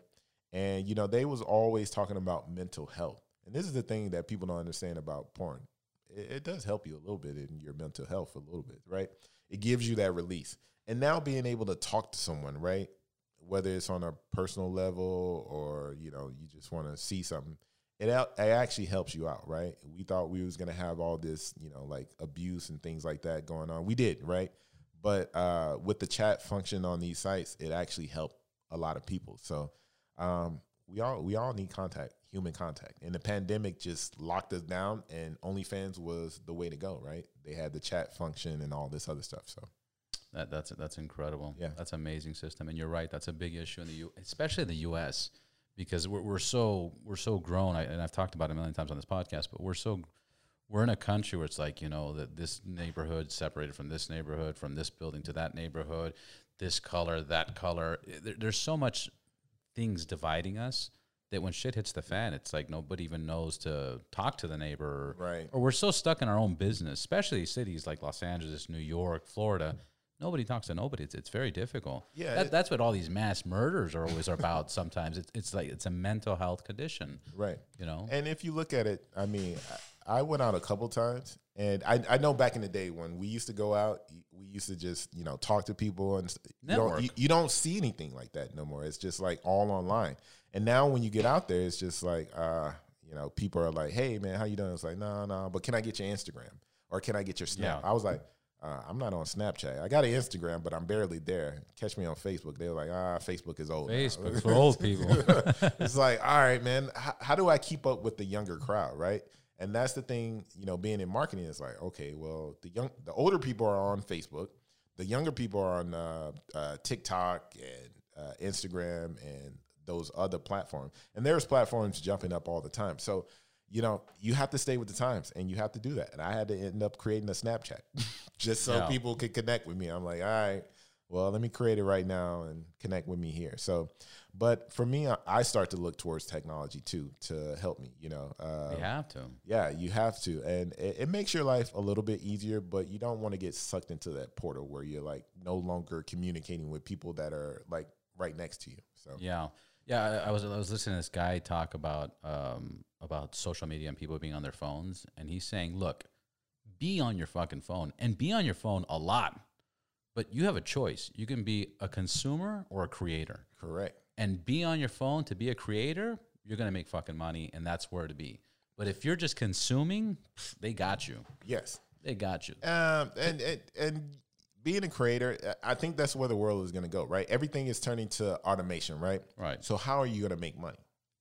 Speaker 2: And you know, they was always talking about mental health. And this is the thing that people don't understand about porn. It, it does help you a little bit in your mental health a little bit, right? It gives you that release. And now being able to talk to someone, right? Whether it's on a personal level or, you know, you just want to see something, it, it actually helps you out, right? We thought we was going to have all this, you know, like abuse and things like that going on. We did, right? But uh, with the chat function on these sites, it actually helped a lot of people. So um, we all we all need contact, human contact. And the pandemic just locked us down, and OnlyFans was the way to go, right? They had the chat function and all this other stuff. So
Speaker 1: That, that's that's incredible.
Speaker 2: Yeah.
Speaker 1: that's amazing system, and you're right. That's a big issue in the U, especially in the U.S. because we're, we're so we're so grown. I, and I've talked about it a million times on this podcast, but we're so we're in a country where it's like you know that this neighborhood separated from this neighborhood, from this building to that neighborhood, this color, that color. There, there's so much things dividing us that when shit hits the fan, it's like nobody even knows to talk to the neighbor,
Speaker 2: Right.
Speaker 1: Or we're so stuck in our own business, especially cities like Los Angeles, New York, Florida. Nobody talks to nobody. It's, it's very difficult.
Speaker 2: Yeah,
Speaker 1: that,
Speaker 2: it-
Speaker 1: that's what all these mass murders are always about. Sometimes it's, it's like it's a mental health condition.
Speaker 2: right.
Speaker 1: You know,
Speaker 2: And if you look at it, I mean, I, I went out a couple times, and I, I know back in the day when we used to go out, we used to just you know talk to people and you don't you, you don't see anything like that no more. It's just like all online. And now when you get out there, it's just like uh, you know people are like, hey man, how you doing? It's like no no, but can I get your Instagram or can I get your Snap?
Speaker 1: Yeah.
Speaker 2: I was like. Uh, I'm not on Snapchat. I got an Instagram, but I'm barely there. Catch me on Facebook. They were like, ah, Facebook is old. now."
Speaker 1: Facebook's for old people.
Speaker 2: it's like, all right, man, how, how do I keep up with the younger crowd, right? And that's the thing, you know, being in marketing is like, okay, well, the young, the older people are on Facebook, the younger people are on uh, uh, TikTok and uh, Instagram and those other platforms, and there's platforms jumping up all the time. So, you know, you have to stay with the times, and you have to do that. And I had to end up creating a Snapchat just so
Speaker 1: Yeah.
Speaker 2: people could connect with me. I'm like, all right, well, let me create it right now and connect with me here. So, but for me, I, I start to look towards technology too to help me. You know, uh,
Speaker 1: you have to.
Speaker 2: yeah, you have to, and it, it makes your life a little bit easier. But you don't want to get sucked into that portal where you're like no longer communicating with people that are like right next to you. So
Speaker 1: Yeah, yeah. I, I was I was listening to this guy talk about um, about social media and people being on their phones, and he's saying, look, be on your fucking phone and be on your phone a lot, but you have a choice. You can be a consumer or a creator,
Speaker 2: correct.
Speaker 1: and be on your phone to be a creator. You're gonna make fucking money, and that's where to be. But if you're just consuming, they got you.
Speaker 2: Yes.
Speaker 1: They got you.
Speaker 2: Um, and, and and being a creator, I think that's where the world is going to go. Right, everything is turning to automation. Right.
Speaker 1: Right.
Speaker 2: So how are you going to make money?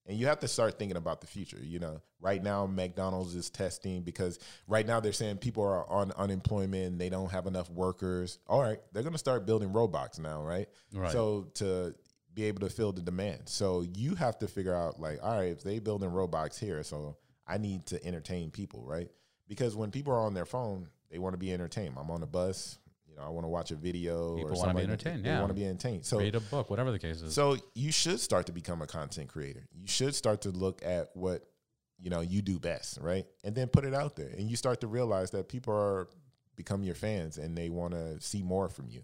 Speaker 2: And you have to start thinking about the future. You know, right now McDonald's is testing because right now they're saying people are on unemployment, they don't have enough workers. All right, they're going to start building robots now, right?
Speaker 1: Right.
Speaker 2: So to be able to fill the demand, so you have to figure out like, all right, if they building robots here, so I need to entertain people, right? Because when people are on their phone, they want to be entertained. I'm on a bus, you know, I want to watch a video.
Speaker 1: People
Speaker 2: or
Speaker 1: wanna be entertained,
Speaker 2: They
Speaker 1: yeah.
Speaker 2: want to be entertained. So
Speaker 1: Read a book, whatever the case is.
Speaker 2: so you should start to become a content creator. You should start to look at what you know you do best, right? And then put it out there. And you start to realize that people are become your fans and they want to see more from you.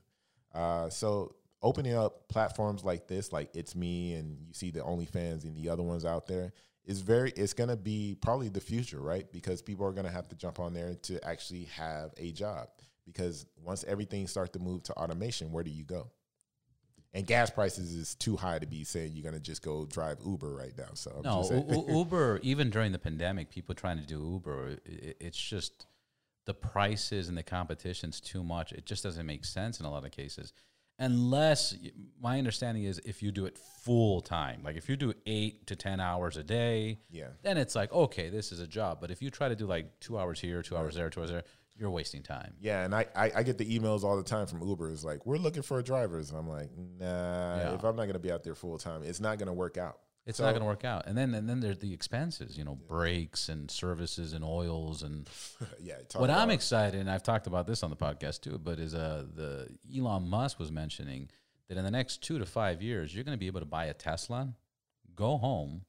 Speaker 2: Uh, so opening up platforms like this, like It's Mii, and you see the OnlyFans and the other ones out there, is very. It's gonna be probably the future, right? Because people are gonna have to jump on there to actually have a job. Because once everything starts to move to automation, where do you go? And gas prices is too high to be saying you're gonna just go drive Uber right now. So I'm
Speaker 1: No,
Speaker 2: just
Speaker 1: U- U- Uber. Even during the pandemic, people trying to do Uber, i- it's just the prices and the competition's too much. It just doesn't make sense in a lot of cases, unless my understanding is if you do it full time, like if you do eight to ten hours a day,
Speaker 2: Yeah.
Speaker 1: then it's like okay, this is a job. But if you try to do like two hours here, two hours there, two hours there, you're wasting time.
Speaker 2: Yeah, and I, I, I get the emails all the time from Uber. It's like, we're looking for drivers. And I'm like, nah,
Speaker 1: Yeah.
Speaker 2: if I'm not going to be out there full time, it's not going to work out.
Speaker 1: It's
Speaker 2: So-
Speaker 1: not going to work out. And then and then there's the expenses, you know, brakes and services and oils and
Speaker 2: yeah.
Speaker 1: what I'm excited, and I've talked about this on the podcast too, but is uh the Elon Musk was mentioning that in the next two to five years, you're going to be able to buy a Tesla, go home,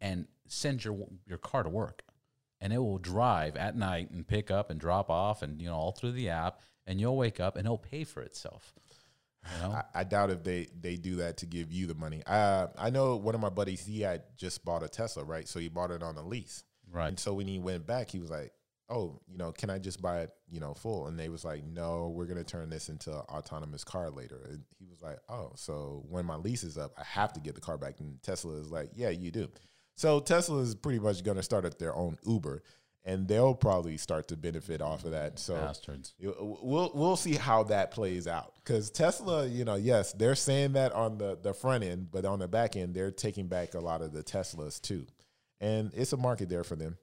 Speaker 1: and send your your car to work, and it will drive at night and pick up and drop off, and you know all through the app, and you'll wake up and it'll pay for itself. You know,
Speaker 2: I, I doubt if they, they do that to give you the money. Uh, I know one of my buddies, he had just bought a Tesla, right? So he bought it on a lease.
Speaker 1: right?
Speaker 2: And so when he went back, he was like, "Oh, you know, can I just buy it, you know, full?" And they was like, "No, we're gonna turn this into an autonomous car later." And he was like, "Oh, so when my lease is up, I have to get the car back." And Tesla is like, "Yeah, you do." So Tesla is pretty much gonna start at their own Uber, and they'll probably start to benefit off of that. So
Speaker 1: Bastards.
Speaker 2: we'll we'll see how that plays out because Tesla, you know, yes, they're saying that on the the front end, but on the back end, they're taking back a lot of the Teslas too, and it's a market there for them.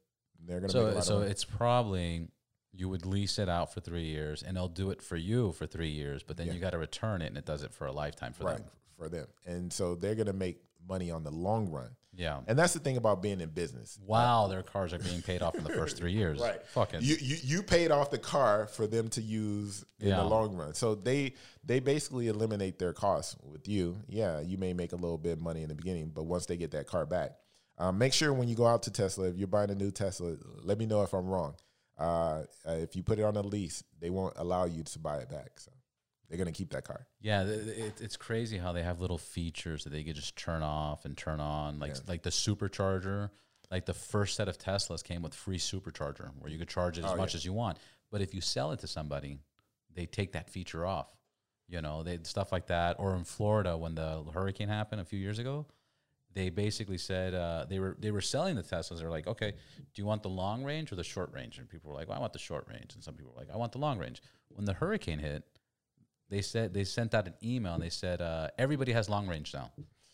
Speaker 2: They're make a
Speaker 1: So
Speaker 2: lot
Speaker 1: so it's probably you would lease it out for three years, and they'll do it for you for three years, but then
Speaker 2: Yeah.
Speaker 1: you got to return it, and it does it for a lifetime for
Speaker 2: right
Speaker 1: them.
Speaker 2: for them, and so they're gonna make money on the long run,
Speaker 1: Yeah.
Speaker 2: and that's the thing about being in business.
Speaker 1: Wow, their cars are being paid off in the first three years.
Speaker 2: Right.
Speaker 1: Fucking.
Speaker 2: You, you you paid off the car for them to use in
Speaker 1: Yeah.
Speaker 2: the long run. So they they basically eliminate their costs with you. Yeah, you may make a little bit of money in the beginning, but once they get that car back, um, make sure when you go out to Tesla, if you're buying a new Tesla, let me know if I'm wrong. Uh, uh, if you put it on a lease, they won't allow you to buy it back. So they're gonna keep that car.
Speaker 1: yeah, it, it's crazy how they have little features that they could just turn off and turn on, like
Speaker 2: Yeah.
Speaker 1: like the supercharger. Like the first set of Teslas came with free supercharger, where you could charge it as
Speaker 2: Oh,
Speaker 1: much
Speaker 2: yeah.
Speaker 1: as you want. But if you sell it to somebody, they take that feature off. You know, they stuff like that. Or in Florida, when the hurricane happened a few years ago, they basically said uh, they were they were selling the Teslas. They're like, okay, do you want the long range or the short range? And people were like, well, I want the short range. And some people were like, I want the long range. When the hurricane hit, they said they sent out an email and they said uh, everybody has long range now.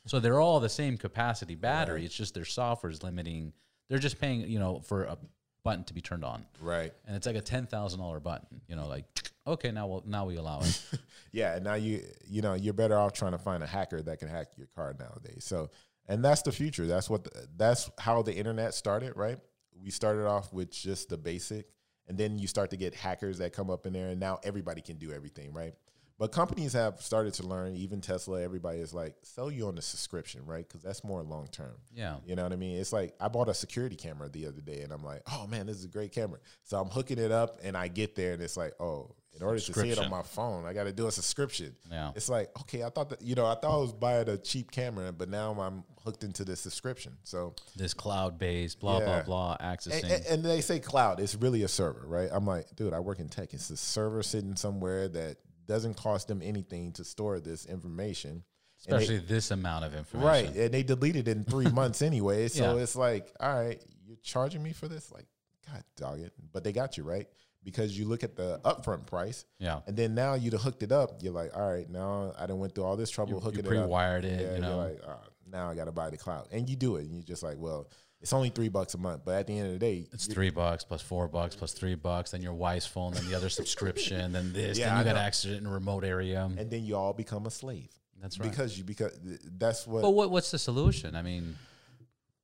Speaker 1: So they're all the same capacity battery. It's just their software is limiting. They're just paying, you know, for a button to be turned on,
Speaker 2: Right.
Speaker 1: and it's like a ten thousand dollar button. You know, like okay, now we'll now we allow it.
Speaker 2: Yeah, and now you you know you're better off trying to find a hacker that can hack your car nowadays. So, and that's the future. That's what the, that's how the internet started, right? We started off with just the basic, and then you start to get hackers that come up in there, and now everybody can do everything, right? But companies have started to learn, even Tesla, everybody is like, sell you on the subscription, right? Because that's more long term.
Speaker 1: Yeah.
Speaker 2: You know what I mean? It's like I bought a security camera the other day and I'm like, oh man, this is a great camera. So I'm hooking it up and I get there and it's like, oh, in order to see it on my phone, I got to do a subscription.
Speaker 1: Yeah.
Speaker 2: It's like, okay, I thought that, you know, I thought I was buying a cheap camera, but now I'm hooked into this subscription. So,
Speaker 1: This cloud based, blah, blah, blah, accessing.
Speaker 2: and, and- and they say cloud, it's really a server, right? I'm like, dude, I work in tech. It's a server sitting somewhere that doesn't cost them anything to store this information. And they-
Speaker 1: Especially this amount of information.
Speaker 2: Right. And they deleted it in three months anyway. So
Speaker 1: Yeah.
Speaker 2: it's like, all right, you're charging me for this? Like, God dog it. But they got you, right? Because you look at the upfront price
Speaker 1: Yeah.
Speaker 2: and then now you'd have hooked it up. You're like, all right, now I done went through all this trouble
Speaker 1: You, you
Speaker 2: hooking
Speaker 1: pre
Speaker 2: it up.
Speaker 1: Pre wired it,
Speaker 2: Yeah,
Speaker 1: you know.
Speaker 2: you're like, oh, now I got to buy the cloud. And you do it. And you're just like, well, it's only three bucks a month. But at the end of the day,
Speaker 1: It's three bucks plus four bucks plus three bucks, then your wife's phone, then the other subscription, then this,
Speaker 2: Yeah,
Speaker 1: then you
Speaker 2: I
Speaker 1: got
Speaker 2: know.
Speaker 1: it in a remote area.
Speaker 2: and then you all become a slave.
Speaker 1: That's right.
Speaker 2: Because you, because that's what
Speaker 1: But what, what's the solution? I mean,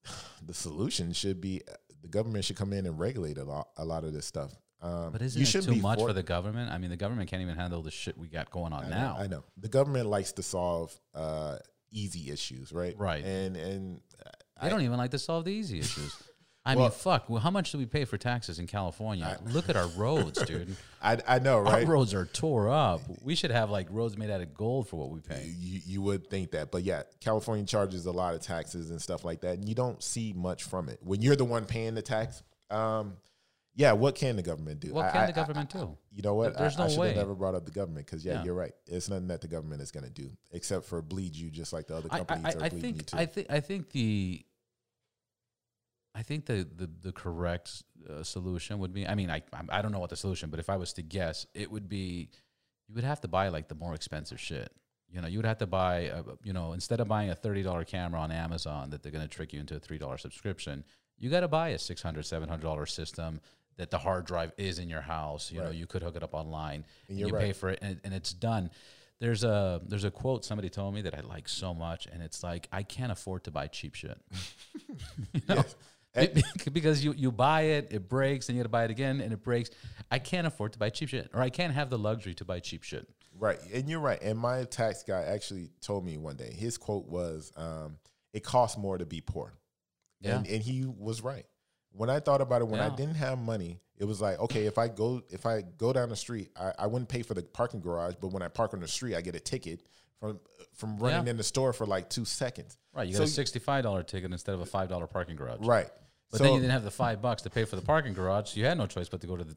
Speaker 2: the solution should be the government should come in and regulate a lot, a lot of this stuff. Um,
Speaker 1: but isn't
Speaker 2: you
Speaker 1: it
Speaker 2: shouldn't
Speaker 1: too
Speaker 2: be
Speaker 1: much
Speaker 2: for-
Speaker 1: the government? I mean, the government can't even handle the shit we got going on
Speaker 2: I know,
Speaker 1: now.
Speaker 2: I know the government likes to solve uh, easy issues, right?
Speaker 1: Right.
Speaker 2: And and
Speaker 1: They don't even like to solve the easy issues. I
Speaker 2: Well-
Speaker 1: mean, fuck. Well, how much do we pay for taxes in California? Look at our roads, dude.
Speaker 2: I I know, right?
Speaker 1: Our roads are tore up. We should have like roads made out of gold for what we pay.
Speaker 2: You, you would think that, but yeah, California charges a lot of taxes and stuff like that, and you don't see much from it when you're the one paying the tax. Um, yeah, what can the government do?
Speaker 1: What
Speaker 2: I-
Speaker 1: can
Speaker 2: I-
Speaker 1: the government do?
Speaker 2: You know what?
Speaker 1: There's
Speaker 2: I, I
Speaker 1: no
Speaker 2: should
Speaker 1: way.
Speaker 2: have never brought up the government because yeah,
Speaker 1: Yeah.
Speaker 2: you're right. It's nothing that the government is going to do except for bleed you, just like the other
Speaker 1: I,
Speaker 2: companies
Speaker 1: I,
Speaker 2: are
Speaker 1: I
Speaker 2: bleeding you
Speaker 1: think
Speaker 2: too.
Speaker 1: I think I think the I think the the, the correct uh, solution would be. I mean, I I'm- don't know what the solution, but if I was to guess, it would be you would have to buy like the more expensive shit. You know, you would have to buy, a, you know, instead of buying a thirty dollar camera on Amazon that they're going to trick you into a three dollar subscription, you got to buy a six hundred, seven hundred dollar system that the hard drive is in your house. You know, you could hook it up online.
Speaker 2: And
Speaker 1: you
Speaker 2: you're
Speaker 1: pay for it, and, and it's done. There's a there's a quote somebody told me that I like so much, and it's like I can't afford to buy cheap shit. you know?
Speaker 2: Yes.
Speaker 1: Be- because you, you buy it, it breaks, and you got to buy it again, and it breaks. I can't afford to buy cheap shit, or I can't have the luxury to buy cheap shit.
Speaker 2: Right, and you're right. And my tax guy actually told me one day. His quote was, um, "It costs more to be poor,"
Speaker 1: Yeah.
Speaker 2: and, and he was right. When I thought about it, when I didn't have money, it was like, okay, if I go if I go down the street, I, I wouldn't pay for the parking garage, but when I park on the street, I get a ticket from from running
Speaker 1: Yeah.
Speaker 2: in the store for like two seconds.
Speaker 1: Right, you
Speaker 2: So-
Speaker 1: got a sixty-five dollar ticket instead of a five dollar parking garage.
Speaker 2: Right,
Speaker 1: But
Speaker 2: so,
Speaker 1: then you didn't have the five bucks to pay for the parking garage, so you had no choice but to go to the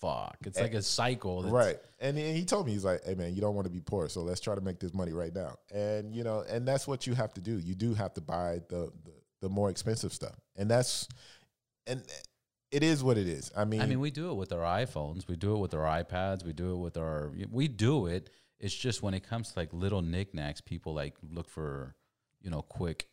Speaker 1: fuck. It's eh, like a cycle.
Speaker 2: Right. And he he told me, he's like, hey, man, you don't want to be poor. So let's try to make this money right now. And, you know, and that's what you have to do. You do have to buy the, the, the more expensive stuff. And that's, and it is what it is. I mean,
Speaker 1: I mean, we do it with our iPhones. We do it with our iPads. We do it with our. We do it. It's just when it comes to like little knickknacks, people like look for, you know, quick.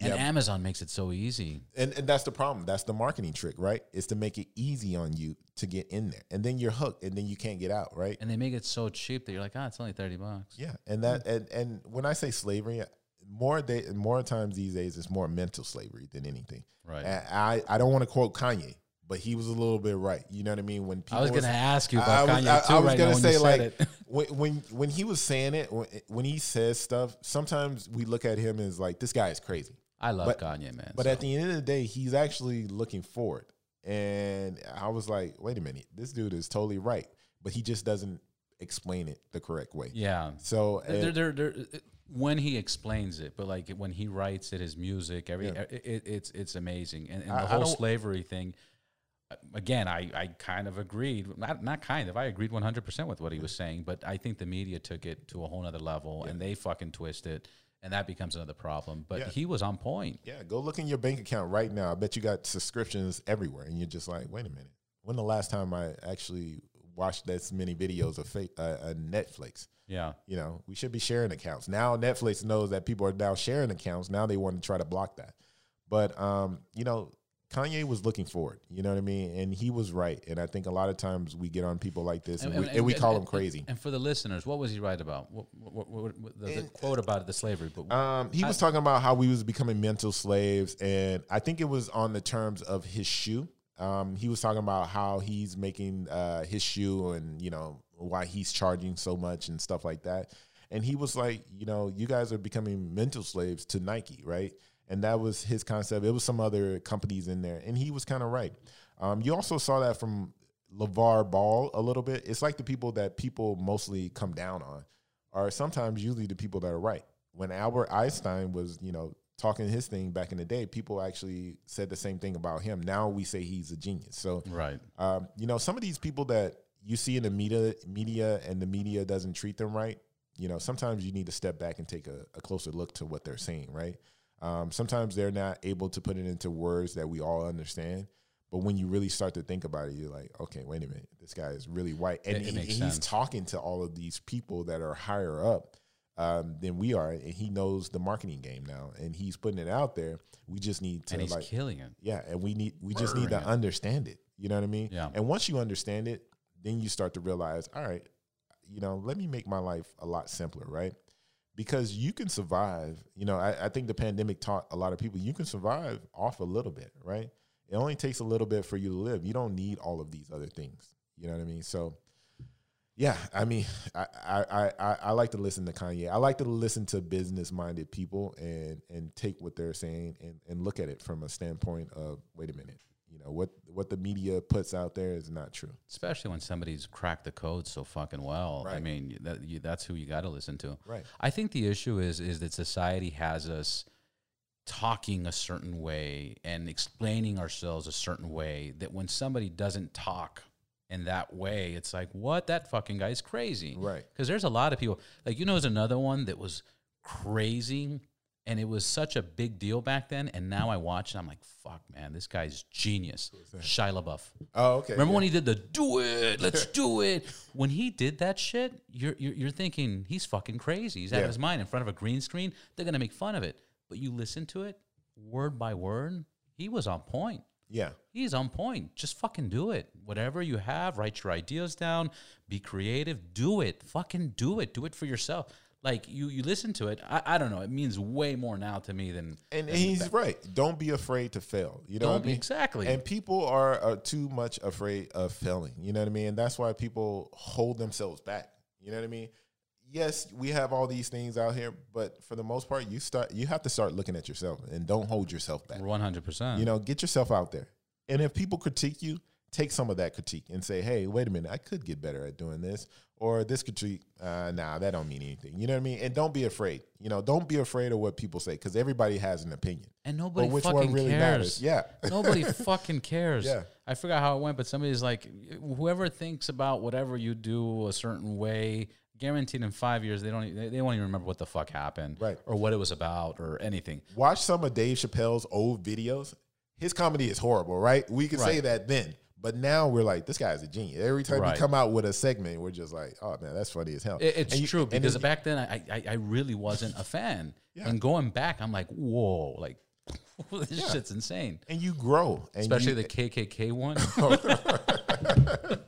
Speaker 1: And
Speaker 2: Yeah.
Speaker 1: Amazon makes it so easy.
Speaker 2: and, and that's the problem. That's the marketing trick, right? Is to make it easy on you to get in there. And then you're hooked and then you can't get out, right?
Speaker 1: And they make it so cheap that you're like, ah, it's only 30 bucks.
Speaker 2: Yeah. And that, and, and when I say slavery, more day, more times these days, it's more mental slavery than anything.
Speaker 1: Right.
Speaker 2: And I, I don't want to quote Kanye, but he was a little bit right. You know what I mean? When people
Speaker 1: I was going to ask you about
Speaker 2: was-
Speaker 1: Kanye
Speaker 2: I-
Speaker 1: too
Speaker 2: I was
Speaker 1: right
Speaker 2: gonna
Speaker 1: now when
Speaker 2: say like when, when when he was saying it, when, when he says stuff, sometimes we look at him as like this guy is crazy.
Speaker 1: I love
Speaker 2: but-
Speaker 1: Kanye, man.
Speaker 2: But
Speaker 1: so-
Speaker 2: at the end of the day, he's actually looking forward. And I was like, wait a minute, this dude is totally right, but he just doesn't explain it the correct way.
Speaker 1: yeah.
Speaker 2: So
Speaker 1: There,
Speaker 2: and-
Speaker 1: there, there, when he explains it, but like when he writes it, his music, every
Speaker 2: Yeah.
Speaker 1: it, it, it's it's amazing. And, and
Speaker 2: I-
Speaker 1: the whole slavery thing, again, I, I kind of agreed. Not not kind of. I agreed one hundred percent with what he was saying. But I think the media took it to a whole nother level, and they fucking twist it, and that becomes another problem. But
Speaker 2: Yeah.
Speaker 1: he was on point.
Speaker 2: yeah, go look in your bank account right now. I bet you got subscriptions everywhere, and you're just like, wait a minute, when the last time I actually watched this many videos of fake, uh, uh, Netflix?
Speaker 1: Yeah.
Speaker 2: You know, we should be sharing accounts. Now Netflix knows that people are now sharing accounts. Now they want to try to block that. But um, you know, Kanye was looking for it, You know what I mean? And he was right. And I think a lot of times we get on people like this and, we, and we call them crazy.
Speaker 1: And, for the listeners, what was he right about? What, what, what, the, the quote about the slavery? But
Speaker 2: Um, he was talking about how we was becoming mental slaves, and I think it was on the terms of his shoe. Um, he was talking about how he's making uh, his shoe, and you know why he's charging so much and stuff like that. And he was like, you know, you guys are becoming mental slaves to Nike, right? And that was his concept. It was some other companies in there, and he was kind of right. Um, you also saw that from LaVar Ball a little bit. It's like the people that people mostly come down on are sometimes usually the people that are right. When Albert Einstein was, you know, talking his thing back in the day, people actually said the same thing about him. Now we say he's a genius. So,
Speaker 1: Right.
Speaker 2: um, you know, some of these people that you see in the media, media, and the media doesn't treat them right. You know, sometimes you need to step back and take a, a closer look to what they're saying. Right. Um, sometimes they're not able to put it into words that we all understand. But when you really start to think about it, you're like, okay, wait a minute, this guy is really white, and
Speaker 1: It- it
Speaker 2: he- he's talking to all of these people that are higher up um, than we are, and he knows the marketing game now, and he's putting it out there. We just need to
Speaker 1: And he's
Speaker 2: like
Speaker 1: killing it.
Speaker 2: yeah, and we need we just need to
Speaker 1: it.
Speaker 2: understand it. You know what I mean?
Speaker 1: Yeah.
Speaker 2: And once you understand it, then you start to realize, all right, you know, let me make my life a lot simpler, right? Because you can survive. You know, I, I think the pandemic taught a lot of people you can survive off a little bit, right? It only takes a little bit for you to live. You don't need all of these other things. You know what I mean? So yeah, I mean, I, I, I, I- like to listen to Kanye. I like to listen to business minded people and and take what they're saying and, and look at it from a standpoint of wait a minute, you know what what the media puts out there is not true.
Speaker 1: Especially when somebody's cracked the code so fucking well. I mean, that, you, that's who you got to listen to.
Speaker 2: Right.
Speaker 1: I think the issue is is that society has us talking a certain way and explaining ourselves a certain way that when somebody doesn't talk in that way, it's like, what? That fucking guy's crazy.
Speaker 2: Right.
Speaker 1: Because there's a lot of people. Like, you know, there's another one that was crazy and it was such a big deal back then. And now I watch and I'm like, fuck, man, this guy's genius. Shia LaBeouf.
Speaker 2: Oh, okay.
Speaker 1: Remember
Speaker 2: yeah.
Speaker 1: when he did the do it, let's do it. When he did that shit, you're, you're you're thinking he's fucking crazy. He's out
Speaker 2: Yeah.
Speaker 1: of his mind in front of a green screen. They're gonna make fun of it. But you listen to it word by word, he was on point.
Speaker 2: Yeah.
Speaker 1: He's on point. Just fucking do it. Whatever you have, write your ideas down, be creative, do it. Fucking do it. Do it for yourself. Like you you listen to it. I, I don't know. It means way more now to me than
Speaker 2: And
Speaker 1: than
Speaker 2: he's
Speaker 1: back-
Speaker 2: right. Don't be afraid to fail. You know
Speaker 1: Don't
Speaker 2: what I mean?
Speaker 1: exactly.
Speaker 2: And people are, are too much afraid of failing. You know what I mean? And that's why people hold themselves back. You know what I mean? Yes, we have all these things out here, but for the most part, you start you have to start looking at yourself and don't hold yourself back.
Speaker 1: one hundred percent.
Speaker 2: You know, get yourself out there. And if people critique you, take some of that critique and say, "Hey, wait a minute, I could get better at doing this." Or this critique, uh, nah, that don't mean anything. You know what I mean? And don't be afraid. You know, don't be afraid of what people say because everybody has an opinion.
Speaker 1: and nobody
Speaker 2: But which
Speaker 1: fucking
Speaker 2: one really
Speaker 1: cares.
Speaker 2: matters? Yeah.
Speaker 1: Nobody fucking cares.
Speaker 2: Yeah.
Speaker 1: I forgot how it went, but somebody's like, whoever thinks about whatever you do a certain way, guaranteed in five years they don't they, they won't even remember what the fuck happened,
Speaker 2: Right.
Speaker 1: Or what it was about, or anything.
Speaker 2: Watch some of Dave Chappelle's old videos. His comedy is horrible, right? We can say that then. But now we're like, this guy's a genius. Every time
Speaker 1: Right.
Speaker 2: we come out with a segment, we're just like, oh man, that's funny as hell.
Speaker 1: It- it's
Speaker 2: you-
Speaker 1: true because back then I, I I really wasn't a fan,
Speaker 2: Yeah.
Speaker 1: and going back I'm like, whoa, like this
Speaker 2: Yeah.
Speaker 1: shit's insane.
Speaker 2: and you grow, and
Speaker 1: Especially
Speaker 2: you,
Speaker 1: the KKK one.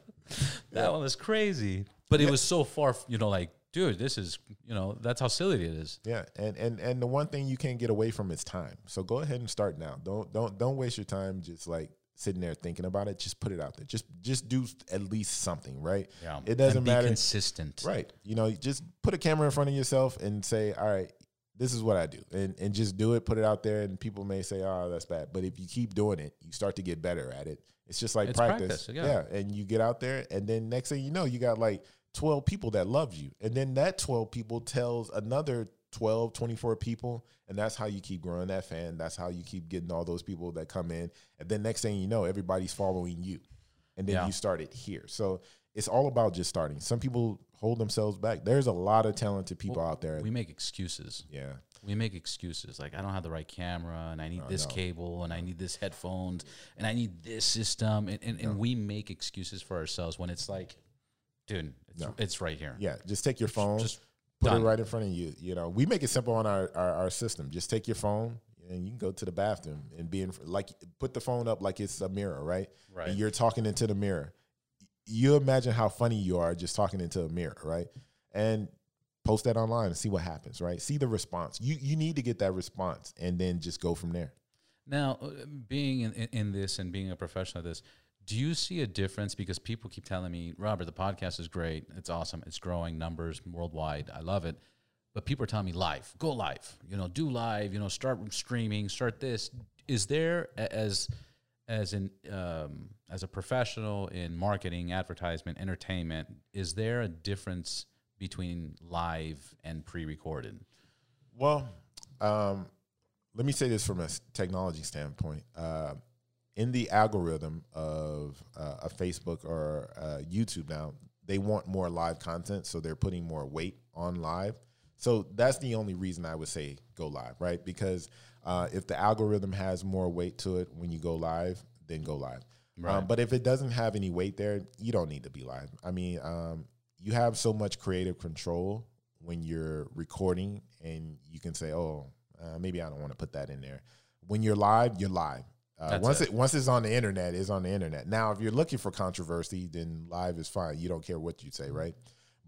Speaker 1: that one was crazy, but it was so far. You know, like, dude, this is you know that's how silly it is.
Speaker 2: Yeah, and and and the one thing you can't get away from is time. So go ahead and start now. Don't don't don't waste your time just like sitting there thinking about it. Just put it out there. Just just do at least something, right?
Speaker 1: Yeah,
Speaker 2: It doesn't matter.
Speaker 1: Consistent,
Speaker 2: Right. You know, just put a camera in front of yourself and say, "All right, this is what I do," and and just do it. Put it out there, and people may say, "Oh, that's bad," but if you keep doing it, you start to get better at it. It's just like
Speaker 1: It's
Speaker 2: practice.
Speaker 1: practice, yeah.
Speaker 2: and you get out there, and then next thing you know, you got like twelve people that love you, and then that twelve people tells another 12, 24 people, and that's how you keep growing that fan. That's how you keep getting all those people that come in, and then next thing you know, everybody's following you, and then
Speaker 1: Yeah.
Speaker 2: you start it here. So it's all about just starting. Some people hold themselves back. There's a lot of talented people out there.
Speaker 1: We make excuses.
Speaker 2: yeah,
Speaker 1: We make excuses like I don't have the right camera and I need this
Speaker 2: no.
Speaker 1: cable and I need this headphones and I need this system and, and, and we make excuses for ourselves when it's like, dude, it's,
Speaker 2: No.
Speaker 1: it's right here.
Speaker 2: yeah. Just take your phone,
Speaker 1: Just
Speaker 2: put
Speaker 1: done.
Speaker 2: it right in front of you. You know, we make it simple on our, our our system. Just take your phone and you can go to the bathroom and be in like put the phone up like it's a mirror, right?
Speaker 1: Right.
Speaker 2: And you're talking into the mirror. You imagine how funny you are just talking into a mirror, right? And post that online and see what happens, right? See the response. You you need to get that response and then just go from there.
Speaker 1: Now, uh, being in, in, in this and being a professional at this, Do you see a difference because people keep telling me, Robert, the podcast is great, it's awesome, it's growing numbers worldwide, I love it. But people are telling me live, go live, you know, do live, you know, start streaming, start this. Is there as as in um, as a professional in marketing, advertisement, entertainment, is there a difference between live and pre-recorded?
Speaker 2: Well, um, let me say this from a technology standpoint. Uh, in the algorithm of uh, a Facebook or uh, YouTube now, they want more live content, so they're putting more weight on live. So that's the only reason I would say go live, right? Because uh, if the algorithm has more weight to it when you go live, then go live.
Speaker 1: Right.
Speaker 2: Um, but if it doesn't have any weight there, you don't need to be live. I mean, um, you have so much creative control when you're recording, and you can say, "Oh, uh, maybe I don't want to put that in there." When you're live, you're live. Uh, once
Speaker 1: it.
Speaker 2: it. once it's on the internet, it's on the internet. Now, if you're looking for controversy, then live is fine. You don't care what you say, right?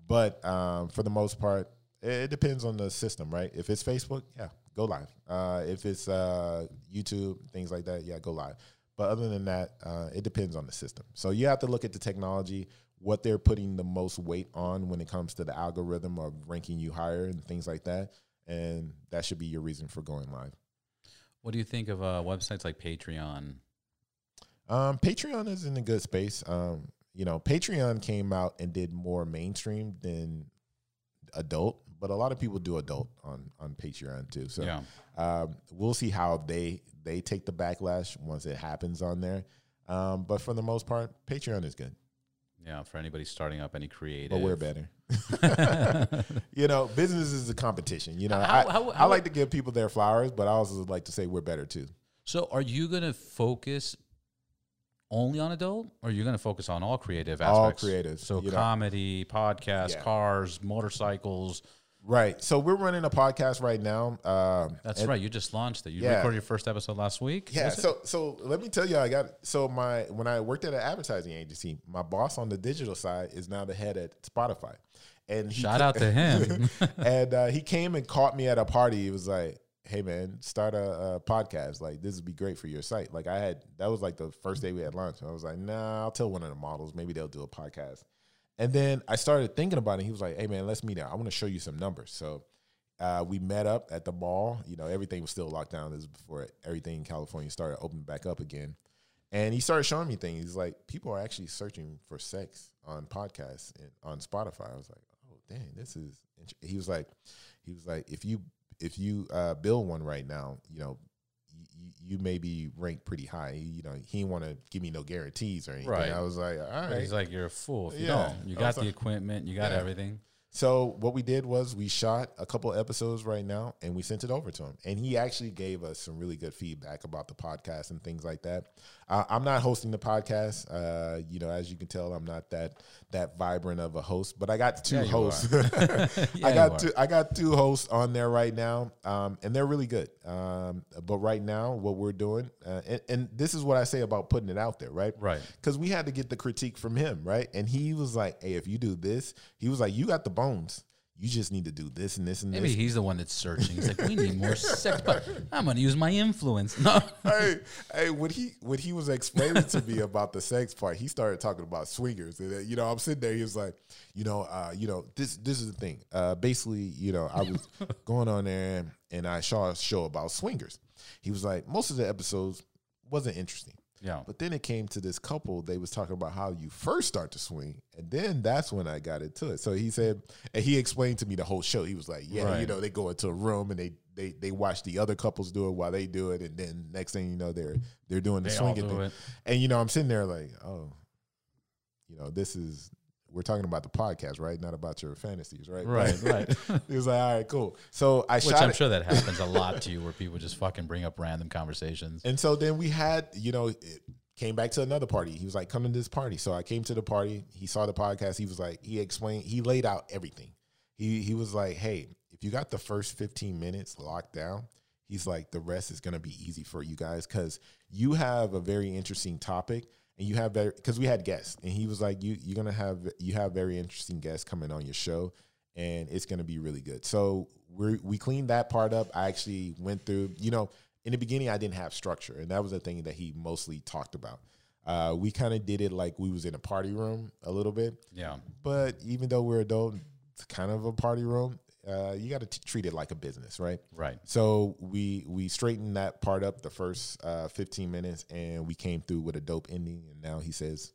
Speaker 2: But um, for the most part, it, it depends on the system, right? If it's Facebook, yeah, go live. Uh, if it's uh, YouTube, things like that, yeah, go live. But other than that, uh, it depends on the system. So you have to look at the technology, what they're putting the most weight on when it comes to the algorithm of ranking you higher and things like that, and that should be your reason for going live.
Speaker 1: What do you think of uh, websites like Patreon?
Speaker 2: Um, Patreon is in a good space. Um, you know, Patreon came out and did more mainstream than adult, but a lot of people do adult on on Patreon too. So
Speaker 1: Yeah.
Speaker 2: um, we'll see how they they take the backlash once it happens on there. Um, but for the most part, Patreon is good,
Speaker 1: Yeah, for anybody starting up any creative.
Speaker 2: but we're better. you know, business is a competition. You know,
Speaker 1: How-
Speaker 2: I,
Speaker 1: how-
Speaker 2: I like to give people their flowers, but I also like to say we're better too.
Speaker 1: So, are you going to focus only on adult, or are you going to focus on all creative aspects?
Speaker 2: All
Speaker 1: aspects?
Speaker 2: creatives,
Speaker 1: So,
Speaker 2: you know.
Speaker 1: comedy, podcasts,
Speaker 2: Yeah.
Speaker 1: cars, motorcycles.
Speaker 2: Right. So we're running a podcast right now. Um,
Speaker 1: That's right. You just launched it. You
Speaker 2: Yeah.
Speaker 1: recorded your first episode last week.
Speaker 2: Yeah,
Speaker 1: was it?
Speaker 2: so so let me tell you, I got so my when I worked at an advertising agency, my boss on the digital side is now the head at Spotify, and
Speaker 1: Shout
Speaker 2: ca-
Speaker 1: out to him.
Speaker 2: and uh, he came and caught me at a party. He was like, "Hey man, start a, a podcast. Like this would be great for your site." Like I had that was like the first day we had lunch. I was like, "Nah, I'll tell one of the models. Maybe they'll do a podcast." And then I started thinking about it. He was like, "Hey man, let's meet out. I want to show you some numbers." So uh, we met up at the mall. You know, everything was still locked down. This was before everything in California started opening back up again. And he started showing me things. He's like, people are actually searching for sex on podcasts and on Spotify. I was like, dang, this is. He was like, he was like, if you if you uh, build one right now, you know, you, you may be ranked pretty high. You know, he didn't want to give me no guarantees or anything.
Speaker 1: Right.
Speaker 2: I was like, all right.
Speaker 1: He's like, you're a fool if you
Speaker 2: Yeah.
Speaker 1: don't. You got the
Speaker 2: like-
Speaker 1: equipment. You got
Speaker 2: Yeah.
Speaker 1: everything.
Speaker 2: So what we did was we shot a couple episodes right now and we sent it over to him. And he actually gave us some really good feedback about the podcast and things like that. Uh, I'm not hosting the podcast. Uh, you know, as you can tell, I'm not that that vibrant of a host. But I got two
Speaker 1: Yeah,
Speaker 2: hosts.
Speaker 1: Yeah,
Speaker 2: I got two. I got two hosts on there right now, um, and they're really good. Um, but right now, what we're doing, uh, and, and this is what I say about putting it out there, right?
Speaker 1: Right.
Speaker 2: because we had to get the critique from him, right? And he was like, "Hey, if you do this, he was like, you got the You just need to do this and this and
Speaker 1: Maybe
Speaker 2: this."
Speaker 1: he's the one that's searching. He's like, we need more sex, but I'm going to use my influence. No.
Speaker 2: hey, hey, when he when he was explaining to me about the sex part, he started talking about swingers. And uh, you know, I'm sitting there. He was like, you know, uh, you know, this this is the thing. Uh, basically, you know, I was going on there and I saw a show about swingers. He was like, most of the episodes wasn't interesting.
Speaker 1: Yeah.
Speaker 2: But then it came to this couple. They was talking about how you first start to swing, and then that's when I got into it. So he said, and he explained to me the whole show. He was like, "Yeah, you know, they go into a room and they they they watch the other couples do it while they do it, and then next thing you know, they're they're doing the
Speaker 1: They
Speaker 2: swinging
Speaker 1: do
Speaker 2: thing.
Speaker 1: it.
Speaker 2: And you know, I'm sitting there like, oh, you know, this is we're talking about the podcast, right? Not about your fantasies, right?
Speaker 1: Right, right.
Speaker 2: he was like, all right, cool. So I
Speaker 1: Which
Speaker 2: shot
Speaker 1: I'm
Speaker 2: it.
Speaker 1: sure that happens a lot to you where people just fucking bring up random conversations.
Speaker 2: And so then we had, you know, it came back to another party. He was like, come to this party. So I came to the party. He saw the podcast. He was like, he explained, he laid out everything. He he was like, hey, if you got the first 15 minutes locked down, he's like, the rest is gonna be easy for you guys because you have a very interesting topic. And you have very because we had guests, and he was like, "You you're gonna have you have very interesting guests coming on your show, and it's gonna be really good." So we we cleaned that part up. I actually went through, you know, in the beginning I didn't have structure, and that was the thing that he mostly talked about. Uh, we kind of did it like we was in a party room a little bit,
Speaker 1: Yeah.
Speaker 2: but even though we're adult, it's kind of a party room. Uh, you got to treat it like a business, right?
Speaker 1: Right.
Speaker 2: So we we straightened that part up the first uh, 15 minutes, and we came through with a dope ending. And now he says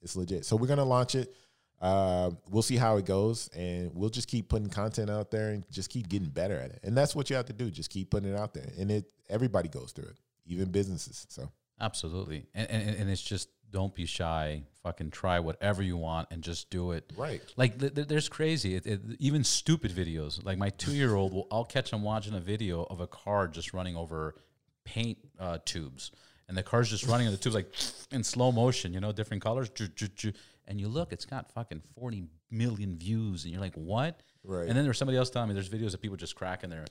Speaker 2: it's legit. So we're gonna launch it. Uh, we'll see how it goes, and we'll just keep putting content out there and just keep getting better at it. And that's what you have to do. Just keep putting it out there, and it everybody goes through it, even businesses. So
Speaker 1: Absolutely. And, and and it's just don't be shy. Fucking try whatever you want and just do it.
Speaker 2: right,
Speaker 1: Like th- th- there's crazy, it, it, even stupid videos. Like my two year old, will I'll catch him watching a video of a car just running over paint uh, tubes, and the car's just running in the tubes like in slow motion. You know, different colors. And you look, it's got fucking 40 million views, and you're like, what?
Speaker 2: right.
Speaker 1: And then there's somebody else telling me there's videos of people just cracking their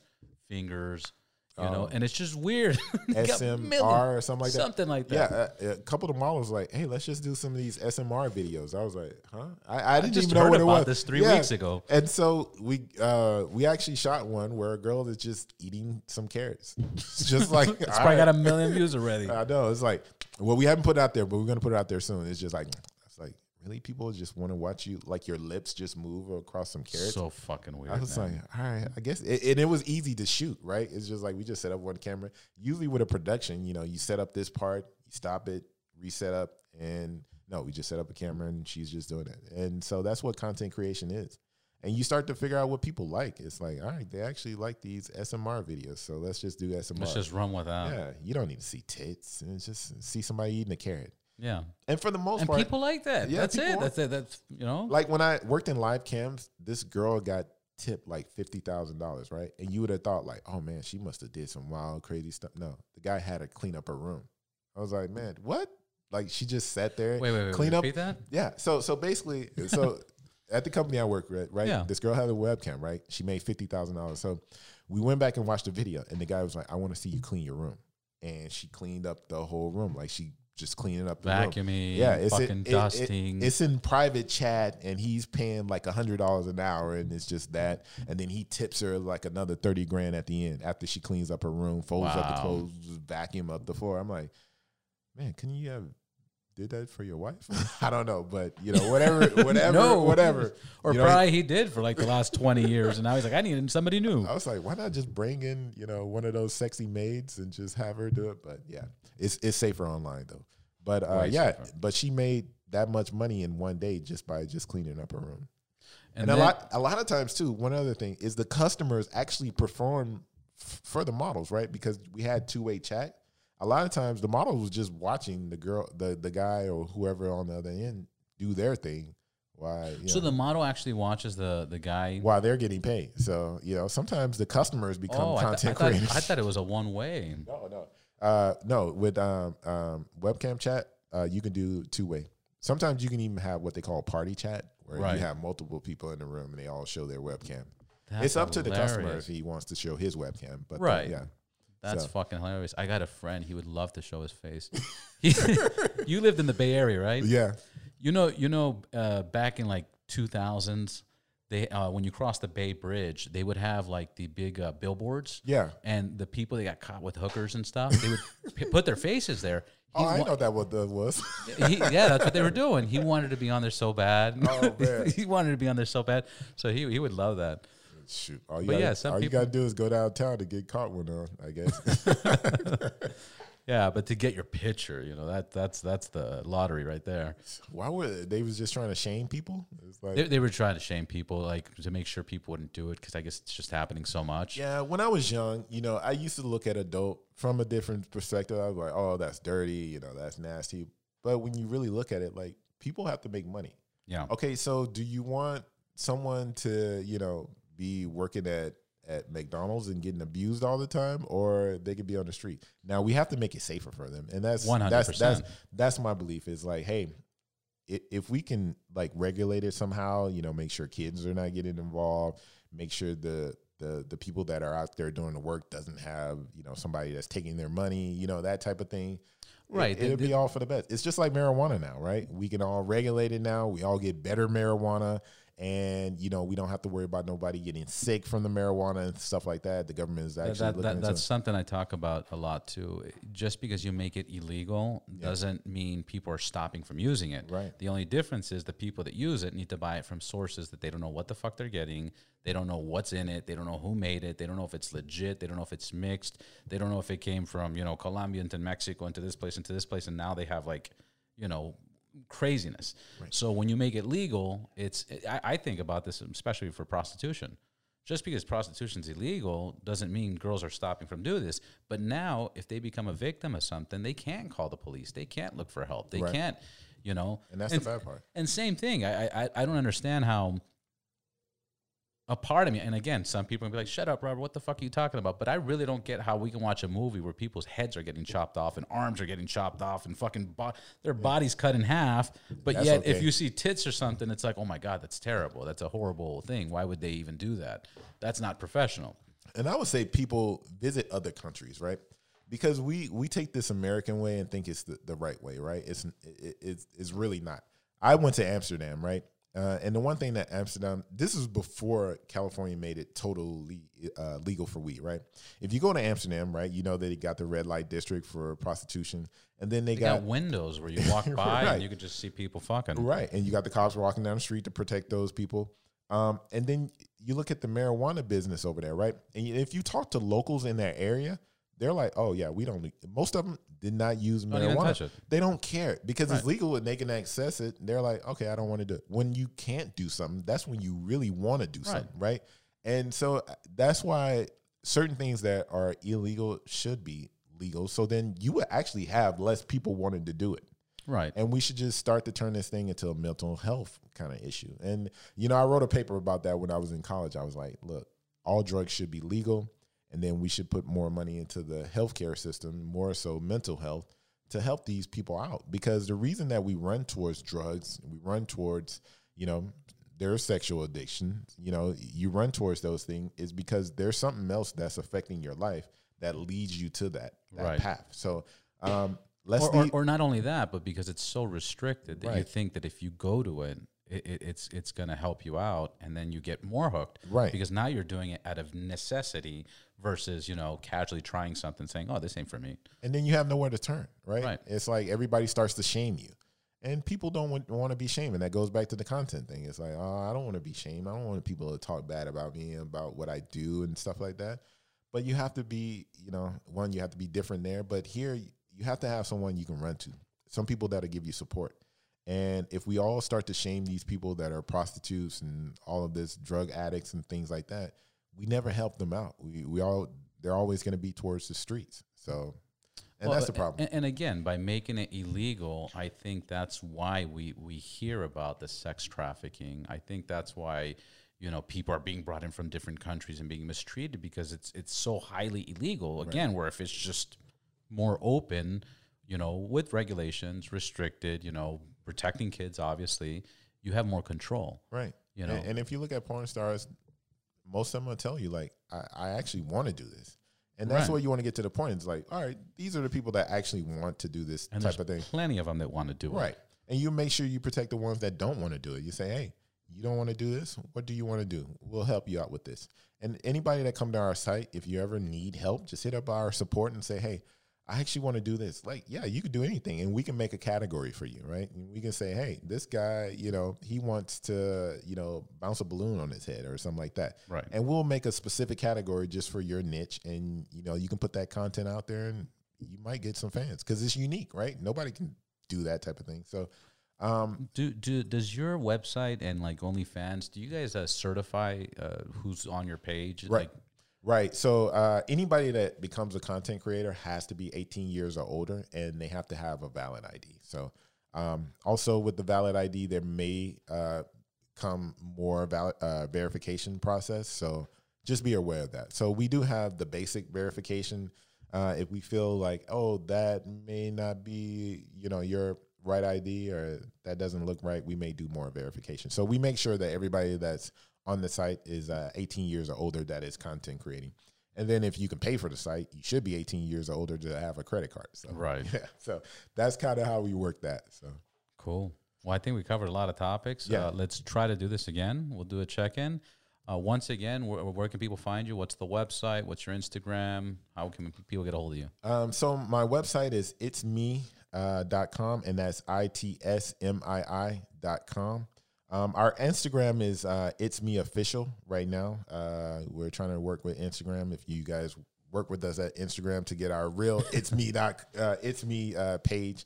Speaker 1: fingers, you know,
Speaker 2: Oh.
Speaker 1: and it's just weird. They got million-
Speaker 2: SMR or something like that.
Speaker 1: something like
Speaker 2: Yeah,
Speaker 1: that.
Speaker 2: a, a couple of the models like, hey, let's just do some of these SMR videos. I was like, huh? I, I didn't
Speaker 1: just
Speaker 2: even know what it was.
Speaker 1: this three
Speaker 2: Yeah.
Speaker 1: weeks ago.
Speaker 2: And so we uh we actually shot one where a girl is just eating some carrots. Just like
Speaker 1: It's probably got a million views already.
Speaker 2: I know. It's like well, we haven't put it out there, but we're gonna put it out there soon. It's just like really people just want to watch you like your lips just move across some carrots.
Speaker 1: So fucking weird.
Speaker 2: I was like, all right, I guess, it, and it was easy to shoot, right? It's just like we just set up one camera. Usually with a production, you know, you set up this part, you stop it, reset up, and no, we just set up a camera and she's just doing it. And so that's what content creation is. And you start to figure out what people like. It's like, all right, they actually like these SMR videos, so let's just do SMR.
Speaker 1: Let's just run with that.
Speaker 2: yeah, you don't need to see tits. It's just see somebody eating a carrot.
Speaker 1: Yeah.
Speaker 2: And for the most
Speaker 1: And
Speaker 2: part,
Speaker 1: people like that.
Speaker 2: Yeah,
Speaker 1: That's it.
Speaker 2: people-
Speaker 1: That's it. That's you know.
Speaker 2: like when I worked in live cams, this girl got tipped like fifty thousand dollars, right? And you would have thought like, oh man, she must have did some wild, crazy stuff. No, the guy had to clean up her room. I was like, man, what? Like she just sat there,
Speaker 1: wait, wait, wait.
Speaker 2: clean up.
Speaker 1: that.
Speaker 2: Yeah. So so basically, so at the company I work with, right?
Speaker 1: Yeah.
Speaker 2: This girl had a webcam, right? She made fifty thousand dollars. So we went back and watched the video, and the guy was like, I want to see you clean your room, and she cleaned up the whole room, like she just cleaning up the room.
Speaker 1: Vacuuming.
Speaker 2: Yeah, it's
Speaker 1: fucking
Speaker 2: in, it- it-
Speaker 1: dusting.
Speaker 2: it's in private chat, and he's paying like a hundred dollars an hour, and it's just that. And then he tips her like another thirty grand at the end after she cleans up her room, folds up the
Speaker 1: Wow.
Speaker 2: clothes, vacuum up the floor. I'm like, man, can you have did that for your wife? I don't know, but you know, whatever, whatever,
Speaker 1: No.
Speaker 2: whatever.
Speaker 1: or
Speaker 2: you know,
Speaker 1: probably he did for like the last twenty years, and now he's like, I need somebody new.
Speaker 2: I was like, why not just bring in, you know, one of those sexy maids and just have her do it? But yeah, it's it's safer online though. But uh,
Speaker 1: Way
Speaker 2: yeah,
Speaker 1: safer.
Speaker 2: but she made that much money in one day just by just cleaning up her room. And,
Speaker 1: then-
Speaker 2: a lot a lot of times too, one other thing is the customers actually perform f- for the models, right? Because we had two way chat. A lot of times the model was just watching the girl, the the guy or whoever on the other end do their thing. Why? You
Speaker 1: So
Speaker 2: know,
Speaker 1: the model actually watches the the guy.
Speaker 2: while they're getting paid. So you know, sometimes the customers become
Speaker 1: Oh, I, th- I
Speaker 2: content
Speaker 1: thought,
Speaker 2: creators.
Speaker 1: I thought it was a one way.
Speaker 2: No, no, uh, no. With um, um, webcam chat, uh, you can do two way. Sometimes you can even have what they call party chat, where
Speaker 1: Right.
Speaker 2: you have multiple people in the room and they all show their webcam. it's up to the customer if he wants to show his webcam, but uh,
Speaker 1: Right.
Speaker 2: yeah,
Speaker 1: That's
Speaker 2: So-
Speaker 1: fucking hilarious. I got a friend. He would love to show his face. He- you lived in the Bay Area, right?
Speaker 2: yeah,
Speaker 1: You know, you know, uh, back in like 2000s, they uh, when you cross the Bay Bridge, they would have like the big uh, billboards,
Speaker 2: yeah.
Speaker 1: and the people that got caught with hookers and stuff, they would p- put their faces there. He
Speaker 2: Oh, I know that what that was.
Speaker 1: he, yeah, that's what they were doing. He wanted to be on there so bad.
Speaker 2: Oh, man.
Speaker 1: he wanted to be on there so bad. So he he would love that.
Speaker 2: Shoot, all you
Speaker 1: But
Speaker 2: gotta,
Speaker 1: yeah, some
Speaker 2: all
Speaker 1: people-
Speaker 2: you gotta do is go downtown to get caught one on. I guess.
Speaker 1: Yeah, but to get your picture, you know that that's that's the lottery right there.
Speaker 2: Why were they, was just trying to shame people? It's like
Speaker 1: They, they were trying to shame people, like to make sure people wouldn't do it because I guess it's just happening so much.
Speaker 2: Yeah, when I was young, you know, I used to look at adult from a different perspective. I was like, oh, that's dirty, you know, that's nasty. But when you really look at it, like people have to make money.
Speaker 1: Yeah.
Speaker 2: Okay, so do you want someone to, you know, be working at at McDonald's and getting abused all the time, or they could be on the street? Now we have to make it safer for them, and that's that's
Speaker 1: 100%.
Speaker 2: that's that's my belief. Is like, hey, if we can like regulate it somehow, you know, make sure kids are not getting involved, make sure the the the people that are out there doing the work doesn't have you know somebody that's taking their money, you know, that type of thing.
Speaker 1: Right,
Speaker 2: It,
Speaker 1: the-
Speaker 2: be all for the best. It's just like marijuana now, right? We can all regulate it now. We all get better marijuana, and you know we don't have to worry about nobody getting sick from the marijuana and stuff like that. The government is actually
Speaker 1: that, that,
Speaker 2: into
Speaker 1: that's
Speaker 2: it.
Speaker 1: something I talk about a lot too. Just because you make it illegal doesn't mean people are stopping from using it.
Speaker 2: Right.
Speaker 1: The only difference is the people that use it need to buy it from sources that they don't know what the fuck they're getting. They don't know what's in it. They don't know who made it. They don't know if it's legit. They don't know if it's mixed. They don't know if it came from you know Colombia into Mexico into this place into this place, and now they have like you know craziness. So when you make it legal, it's I, I think about this especially for prostitution. Just because prostitution's illegal doesn't mean girls are stopping from doing this. But now, if they become a victim of something, they can't call the police. They can't look for help. They
Speaker 2: Right.
Speaker 1: can't, you know.
Speaker 2: And that's the bad part.
Speaker 1: And same thing. I, I I don't understand how a part of me, and again, some people be like, "Shut up, Robert. What the fuck are you talking about?" But I really don't get how we can watch a movie where people's heads are getting chopped off and arms are getting chopped off and fucking bo- their bodies cut in half. But
Speaker 2: That's
Speaker 1: yet, if you see tits or something, it's like, "Oh my god, that's terrible. That's a horrible thing. Why would they even do that? That's not professional."
Speaker 2: and I would say people visit other countries, right? Because we we take this American way and think it's the, the right way, right? It's it, it's it's really not. I went to Amsterdam, right? Uh, and the one thing that Amsterdam, this is before California made it totally uh, legal for weed, right? If you go to Amsterdam, right, you know that they got the red light district for prostitution, and then they,
Speaker 1: They
Speaker 2: got
Speaker 1: got windows where you walk by
Speaker 2: Right.
Speaker 1: and you could just see people fucking.
Speaker 2: Right. And you got the cops walking down the street to protect those people. Um, and then you look at the marijuana business over there, right? And if you talk to locals in that area, they're like, oh, yeah, we don't, most of them did not use
Speaker 1: Don't
Speaker 2: marijuana. They don't care because it's legal and they can access it. They're like, okay, I don't want to do it. When you can't do something, that's when you really want to do
Speaker 1: Right.
Speaker 2: something, right? And so uh, that's why certain things that are illegal should be legal. So then you would actually have less people wanting to do it
Speaker 1: Right.
Speaker 2: and we should just start to turn this thing into a mental health kind of issue. And you know, I wrote a paper about that when I was in college. I was like, look, all drugs should be legal, and then we should put more money into the healthcare system, more so mental health, to help these people out. Because the reason that we run towards drugs, we run towards, you know, their sexual addiction, you know, you run towards those things is because there's something else that's affecting your life that leads you to that that
Speaker 1: Right.
Speaker 2: path. So um let's
Speaker 1: or, or, or not only that, but because it's so restricted that you think that if you go to it, it, it it's it's going to help you out, and then you get more hooked,
Speaker 2: Right.
Speaker 1: Because now you're doing it out of necessity versus you know casually trying something, saying, "Oh, this ain't for me."
Speaker 2: and then you have nowhere to turn, right?
Speaker 1: Right.
Speaker 2: It's like everybody starts to shame you, and people don't want, want to be shamed, and that goes back to the content thing. It's like, oh, I don't want to be shamed. I don't want people to talk bad about me and about what I do and stuff like that. But you have to be, you know, one, you have to be different there. But here, you have to have someone you can run to, some people that'll give you support. And if we all start to shame these people that are prostitutes and all of this drug addicts and things like that, we never help them out. We we all they're always going to be towards the streets. So, and
Speaker 1: Well,
Speaker 2: that's the problem.
Speaker 1: And, and again, by making it illegal, I think that's why we we hear about the sex trafficking. I think that's why you know people are being brought in from different countries and being mistreated because it's it's so highly illegal. Again, where if it's just more open, you know, with regulations, restricted, you know, protecting kids, obviously, you have more control.
Speaker 2: right.
Speaker 1: you know.
Speaker 2: and, if you look at porn stars, most of them will tell you like, I, I actually want to do this. And that's
Speaker 1: Right.
Speaker 2: what you want to get to the point. It's like, all right, these are the people that actually want to do this
Speaker 1: And
Speaker 2: type
Speaker 1: there's
Speaker 2: of thing.
Speaker 1: plenty of them that want to do
Speaker 2: Right.
Speaker 1: it. Right.
Speaker 2: And you make sure you protect the ones that don't want to do it. You say, hey, you don't want to do this? What do you want to do? We'll help you out with this. And anybody that come to our site, if you ever need help, just hit up our support and say, hey, I actually want to do this. Like, yeah, you could do anything, and we can make a category for you, right? We can say, hey, this guy, you know, he wants to, you know, bounce a balloon on his head or something like that,
Speaker 1: Right.
Speaker 2: And we'll make a specific category just for your niche, and you know, you can put that content out there, and you might get some fans because it's unique, right? Nobody can do that type of thing. So, um,
Speaker 1: Do do does your website and like OnlyFans? Do you guys uh, certify uh, who's on your page?
Speaker 2: Right.
Speaker 1: Like,
Speaker 2: Right. So uh, anybody that becomes a content creator has to be 18 years or older, and they have to have a valid ID. So um, also with the valid ID, there may uh, come more valid, uh, verification process. So just be aware of that. So we do have the basic verification. Uh, if we feel like, oh, that may not be, you know, your right ID or that doesn't look right, we may do more verification. So we make sure that everybody that's on the site is uh, 18 years or older that is content creating. And then if you can pay for the site, you should be 18 years or older to have a credit card. So
Speaker 1: Right.
Speaker 2: yeah. So that's kind of how we work that. So
Speaker 1: Cool. Well, I think we covered a lot of topics.
Speaker 2: Yeah.
Speaker 1: Uh, let's try to do this again. We'll do a check in. Uh, once again, where, where can people find you? What's the website? What's your Instagram? How can people get a hold of you?
Speaker 2: Um, so my website is it's me uh, dot com, and that's i t s m i i dot com. Um, our Instagram is uh, it's me official right now. Uh, we're trying to work with Instagram. If you guys work with us at Instagram to get our real it's me doc uh, it's me uh, page.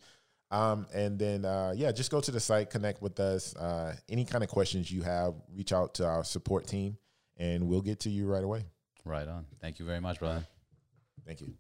Speaker 2: Um, and then uh, yeah, just go to the site, connect with us. Uh, any kind of questions you have, reach out to our support team, and we'll get to you right away.
Speaker 1: Right on. Thank you very much, brother.
Speaker 2: Thank you.